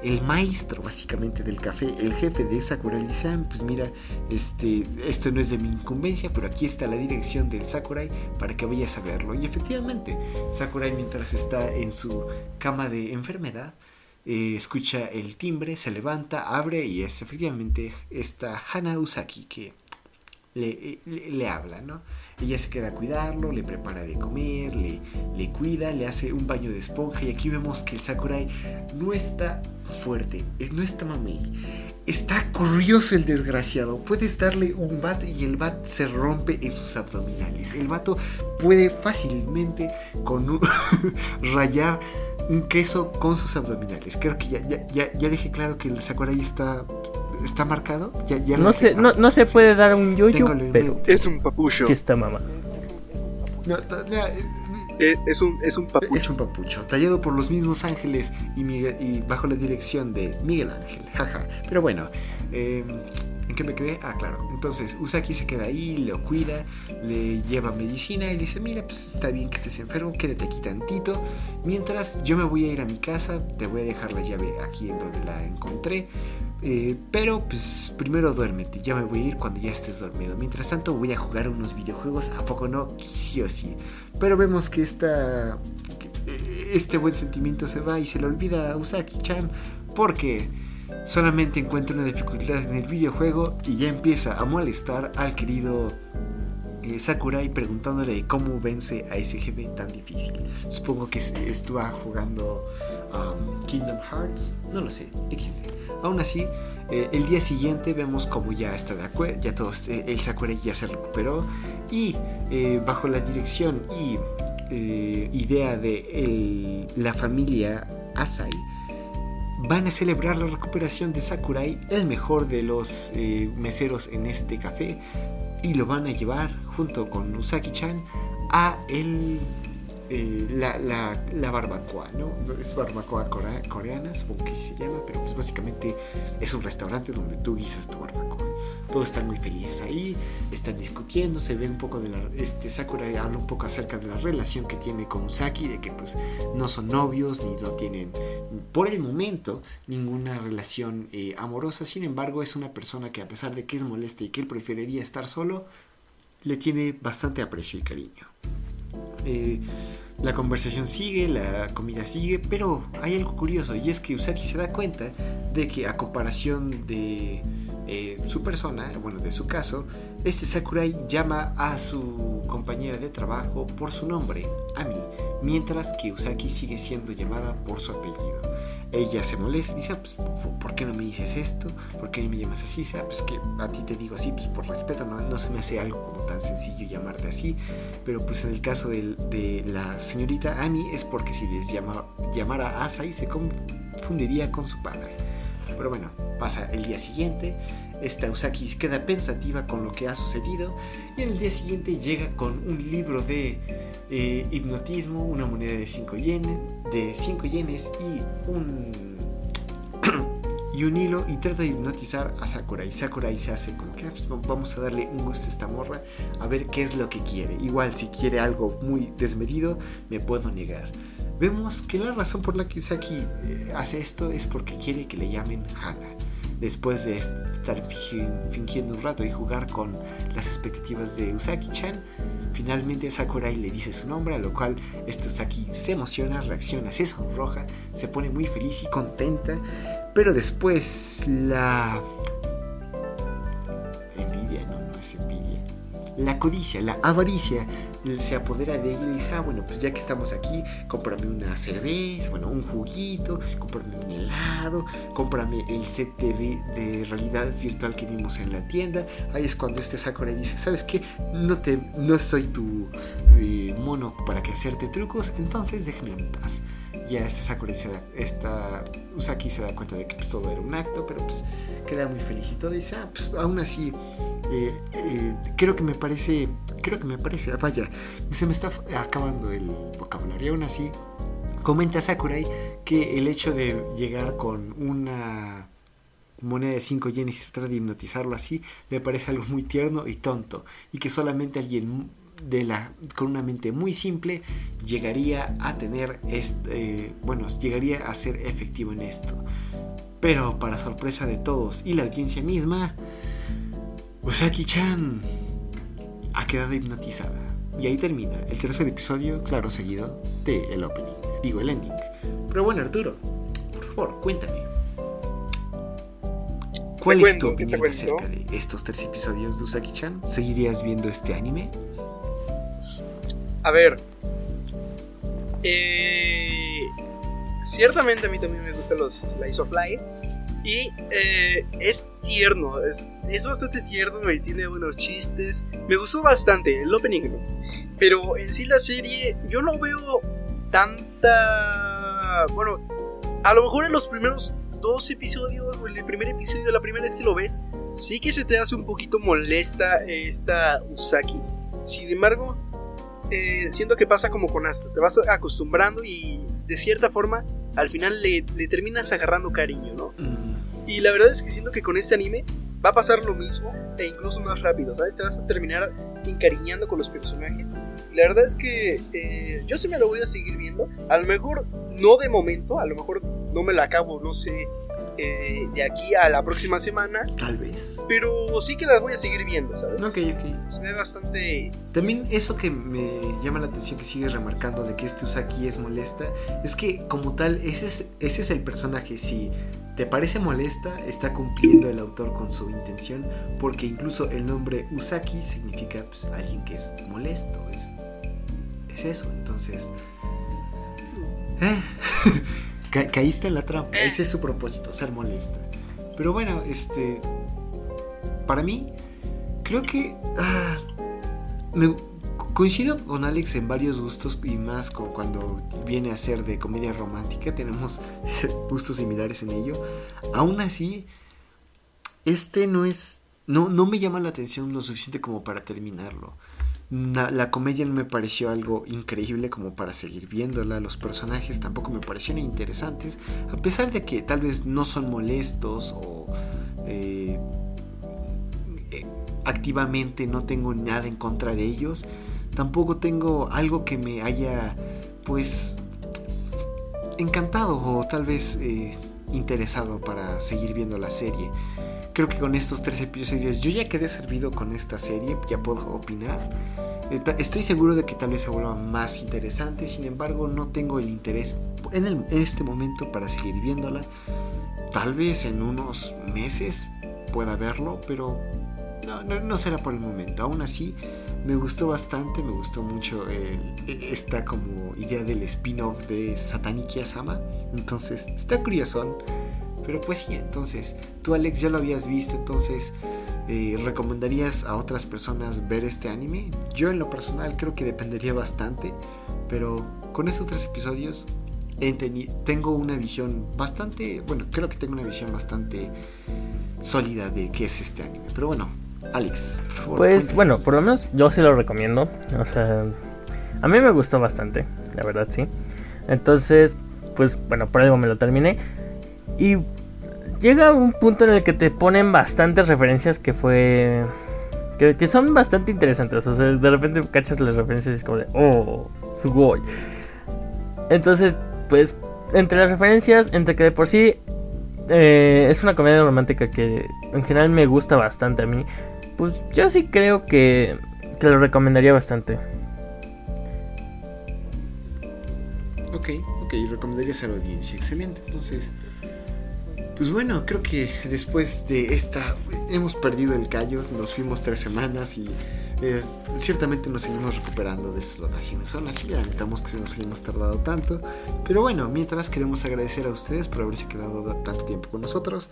el, maestro básicamente del café, el jefe de Sakurai dice, pues mira, este, esto no es de mi incumbencia, pero aquí está la dirección del Sakurai para que vayas a verlo. Y efectivamente, Sakurai mientras está en su cama de enfermedad, eh, escucha el timbre, se levanta, abre y es efectivamente esta Hana Usaki que le, le habla, ¿no? Ella se queda a cuidarlo, le prepara de comer, le, le cuida, le hace un baño de esponja y aquí vemos que el Sakurai no está fuerte, eh, no está mamey. Está curioso el desgraciado. Puedes darle un bat y el bat se rompe en sus abdominales. El vato puede fácilmente con rayar un queso con sus abdominales. Creo que ya, ya, ya, ya dejé claro que el Sakurai está está marcado. Ya, no, se, no, no se puede dar un yoyo, pero es un papucho. Sí está mamá. Eh, es, un, es un papucho. Es un papucho, tallado por los mismos ángeles y, y bajo la dirección de Miguel Ángel. Jaja. Pero bueno, eh, ¿en qué me quedé? Ah, claro. Entonces, Usaki se queda ahí, lo cuida, le lleva medicina y dice: Mira, pues está bien que estés enfermo, quédate aquí tantito. Mientras yo me voy a ir a mi casa, te voy a dejar la llave aquí en donde la encontré. Eh, pero pues primero duérmete, ya me voy a ir cuando ya estés dormido. Mientras tanto voy a jugar unos videojuegos, ¿a poco no? Sí o sí. Pero vemos que esta, eh, este buen sentimiento se va y se le olvida a Usaki-chan porque solamente encuentra una dificultad en el videojuego y ya empieza a molestar al querido eh, Sakurai preguntándole cómo vence a ese jefe tan difícil. Supongo que estuvo jugando um, Kingdom Hearts, no lo sé, XD. Aún así, eh, el día siguiente vemos como ya está de acuerdo, ya todos, eh, el Sakurai ya se recuperó y bajo la dirección y idea de la familia Asai, van a celebrar la recuperación de Sakurai, el mejor de los meseros en este café, y lo van a llevar junto con Usaki-chan a el, eh, la, barbacoa, ¿no? Es barbacoa coreana, supongo que se llama, pero pues básicamente es un restaurante donde tú guisas tu barbacoa. Todos están muy felices ahí, están discutiendo, se ve un poco de la... Este, Sakura habla un poco acerca de la relación que tiene con Usaki, de que pues no son novios, ni no tienen por el momento ninguna relación eh, amorosa, sin embargo es una persona que a pesar de que es molesta y que él preferiría estar solo, le tiene bastante aprecio y cariño. Eh, la conversación sigue, la comida sigue, pero hay algo curioso y es que Usaki se da cuenta de que a comparación de eh, su persona, bueno, de su caso, este Sakurai llama a su compañera de trabajo por su nombre, Ami, mientras que Usaki sigue siendo llamada por su apellido ella se molesta y dice, ah, pues, ¿por qué no me dices esto? ¿Por qué no me llamas así? O pues que a ti te digo así, pues por respeto, no, no se me hace algo como tan sencillo llamarte así, pero pues en el caso de, la señorita Ami es porque si les llama, llamara Asai se confundiría con su padre. Pero bueno, pasa el día siguiente, esta Usaki queda pensativa con lo que ha sucedido y en el día siguiente llega con un libro de eh, hipnotismo, una moneda de 5 yenes, de 5 yenes y un y un hilo y trata de hipnotizar a Sakurai. Sakurai se hace como que ah, pues, vamos a darle un gusto a esta morra a ver qué es lo que quiere. Igual si quiere algo muy desmedido me puedo negar. Vemos que la razón por la que Usaki eh, hace esto es porque quiere que le llamen Hana. Después de estar fingiendo un rato y jugar con las expectativas de Usaki-chan, Finalmente Sakurai le dice su nombre, a lo cual este Usaki se emociona, reacciona, se sonroja, se pone muy feliz y contenta, pero después la envidia, no, no es envidia, la codicia, la avaricia se apodera de ella y dice, ah, bueno, pues ya que estamos aquí, cómprame una cerveza, bueno, un juguito, cómprame un helado, cómprame el set de, realidad virtual que vimos en la tienda. Ahí es cuando este Sakura dice, ¿sabes qué? No, te, no soy tu eh, mono para que hacerte trucos, entonces déjame en paz ya este Sakura se da, esta Usaki se da cuenta de que pues, todo era un acto, pero pues queda muy feliz y todo. Y dice, ah, pues aún así, eh, eh, creo que me parece, creo que me parece, ah, vaya, se me está acabando el vocabulario. Aún así, comenta Sakurai que el hecho de llegar con una moneda de 5 yenes y tratar de hipnotizarlo así, me parece algo muy tierno y tonto. Y que solamente alguien de la, con una mente muy simple llegaría a tener este, bueno, llegaría a ser efectivo en esto. Pero para sorpresa de todos y la audiencia misma, Usaki-chan ha quedado hipnotizada. Y ahí termina el tercer episodio, claro, seguido de el opening, digo el ending. Pero bueno, Arturo, por favor, cuéntame. ¿Cuál es tu opinión acerca de estos tres episodios de Usaki-chan? ¿Seguirías viendo este anime? A ver. Eh, ciertamente a mí también me gustan los Slice of Life. Y eh, es tierno, es, bastante tierno y tiene buenos chistes. Me gustó bastante el opening, Pero en sí la serie yo no veo tanta... Bueno, a lo mejor en los primeros dos episodios o en el primer episodio, la primera vez que lo ves, sí que se te hace un poquito molesta esta Usaki. Sin embargo, eh, siento que pasa como con Asta, te vas acostumbrando y de cierta forma al final le, terminas agarrando cariño, ¿no? Y la verdad es que siento que con este anime va a pasar lo mismo e incluso más rápido, ¿sabes? Te vas a terminar encariñando con los personajes. La verdad es que eh, yo sí me lo voy a seguir viendo, a lo mejor no de momento, a lo mejor no me la acabo, no sé, eh, de aquí a la próxima semana. Tal vez. Pero sí que las voy a seguir viendo, ¿sabes? Ok, ok. Se ve bastante. También eso que me llama la atención, que sigues remarcando de que este Usaki es molesta, es que como tal, ese es, ese es el personaje. Si ¿Te parece molesta? Está cumpliendo el autor con su intención porque incluso el nombre Usaki significa pues, alguien que es molesto. Es, es eso, entonces... eh, ca- caíste en la trampa. Ese es su propósito, ser molesta. Pero bueno, este... Para mí, creo que... ah, me- coincido con Alex en varios gustos y más con cuando viene a ser de comedia romántica. Tenemos gustos similares en ello. Aún así, este no es. No, no me llama la atención lo suficiente como para terminarlo. Na- la comedia no me pareció algo increíble como para seguir viéndola. Los personajes tampoco me parecieron interesantes. A pesar de que tal vez no son molestos o eh, eh, activamente no tengo nada en contra de ellos. Tampoco tengo algo que me haya pues encantado o tal vez eh, interesado para seguir viendo la serie. Creo que con estos tres episodios yo ya quedé servido con esta serie, ya puedo opinar. Estoy seguro de que tal vez se vuelva más interesante, sin embargo no tengo el interés en, el- en este momento para seguir viéndola. Tal vez en unos meses pueda verlo, pero no, no- no será por el momento. Aún así, me gustó bastante, me gustó mucho el- e- esta como idea del spin-off de Satanic Sama. Entonces, está curioso. Pero pues sí, entonces, tú Alex ya lo habías visto, entonces, eh, ¿recomendarías a otras personas ver este anime? Yo en lo personal creo que dependería bastante, pero con estos tres episodios tengo una visión bastante, bueno, creo que tengo una visión bastante sólida de qué es este anime. Pero bueno, Alex, por favor, Pues cuéntanos. bueno, por lo menos yo sí lo recomiendo. O sea, a mí me gustó bastante, la verdad sí. Entonces, pues bueno, por algo me lo terminé. Y llega un punto en el que te ponen bastantes referencias que fue... Que, son bastante interesantes. O sea, de repente cachas las referencias y es como de... Oh, sugoi. Entonces, pues, entre las referencias, entre que de por sí... eh, es una comedia romántica que en general me gusta bastante a mí. Pues yo sí creo que, que lo recomendaría bastante. Ok, ok, recomendarías a la audiencia. Excelente. Entonces, pues bueno, creo que después de esta hemos perdido el callo, nos fuimos tres semanas y ciertamente nos seguimos recuperando de estas vacaciones. Aún así, lamentamos que se nos hayamos tardado tanto. Pero bueno, mientras queremos agradecer a ustedes por haberse quedado da- tanto tiempo con nosotros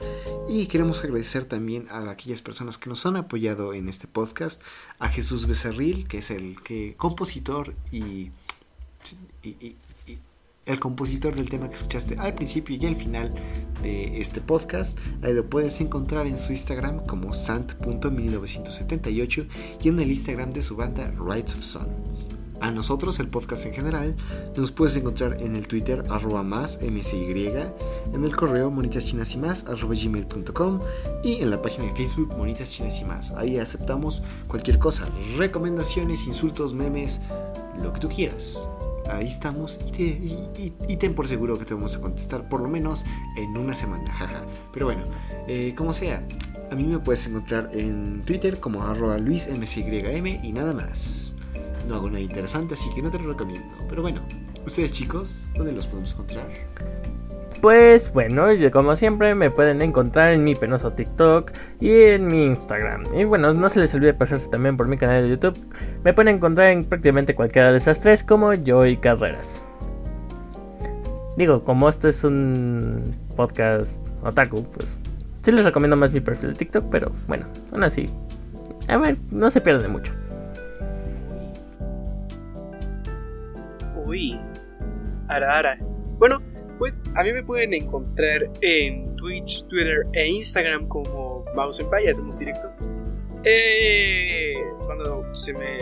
y queremos agradecer también a aquellas personas que nos han apoyado en este podcast, a Jesús Becerril, que es el que compositor y el compositor del tema que escuchaste al principio y al final de este podcast. Ahí lo puedes encontrar en su Instagram como sant.1978 y en el Instagram de su banda Rights of Sun. A nosotros, el podcast en general, nos puedes encontrar en el Twitter arroba más msy, en el correo monitaschinas y más arroba gmail.com y en la página de Facebook Monitas y. Ahí aceptamos cualquier cosa, recomendaciones, insultos, memes, lo que tú quieras. Ahí estamos y, te- y- y- y ten por seguro que te vamos a contestar por lo menos en una semana, jaja. Pero bueno, eh, como sea, a mí me puedes encontrar en Twitter como arroba luismcym y nada más. No hago nada interesante, así que no te lo recomiendo. Pero bueno, ustedes chicos, ¿dónde los podemos encontrar? Pues bueno, yo como siempre me pueden encontrar en mi penoso TikTok y en mi Instagram. Y bueno, no se les olvide pasarse también por mi canal de YouTube. Me pueden encontrar en prácticamente cualquiera de esas tres como Joy Carreras. Digo, como esto es un podcast otaku, pues sí les recomiendo más mi perfil de TikTok, pero bueno, aún así. A ver, no se pierden de mucho. Uy, ara. Bueno, pues a mí me pueden encontrar en Twitch, Twitter e Instagram como Mouse Pay, hacemos directos. Eh, cuando se me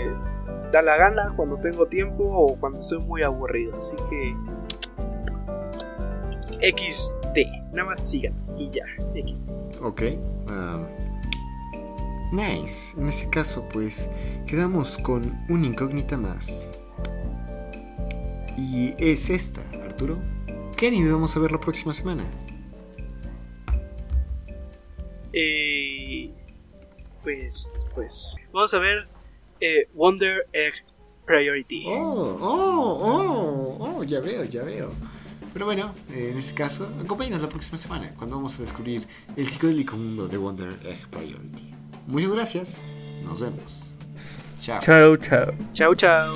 da la gana, cuando tengo tiempo o cuando estoy muy aburrido. Así que XD, nada más sigan y ya, XD. Ok. um, nice. En ese caso, pues, quedamos con una incógnita más. Y es esta, Arturo. ¿Qué anime vamos a ver la próxima semana? Eh, pues, pues, vamos a ver eh, Wonder Egg Priority. Oh, oh, oh, oh, ya veo, ya veo. Pero bueno, eh, en este caso, acompáñenos la próxima semana cuando vamos a descubrir el psicodélico mundo de Wonder Egg Priority. Muchas gracias. Nos vemos. Chao. Chao, chao. Chao, chao.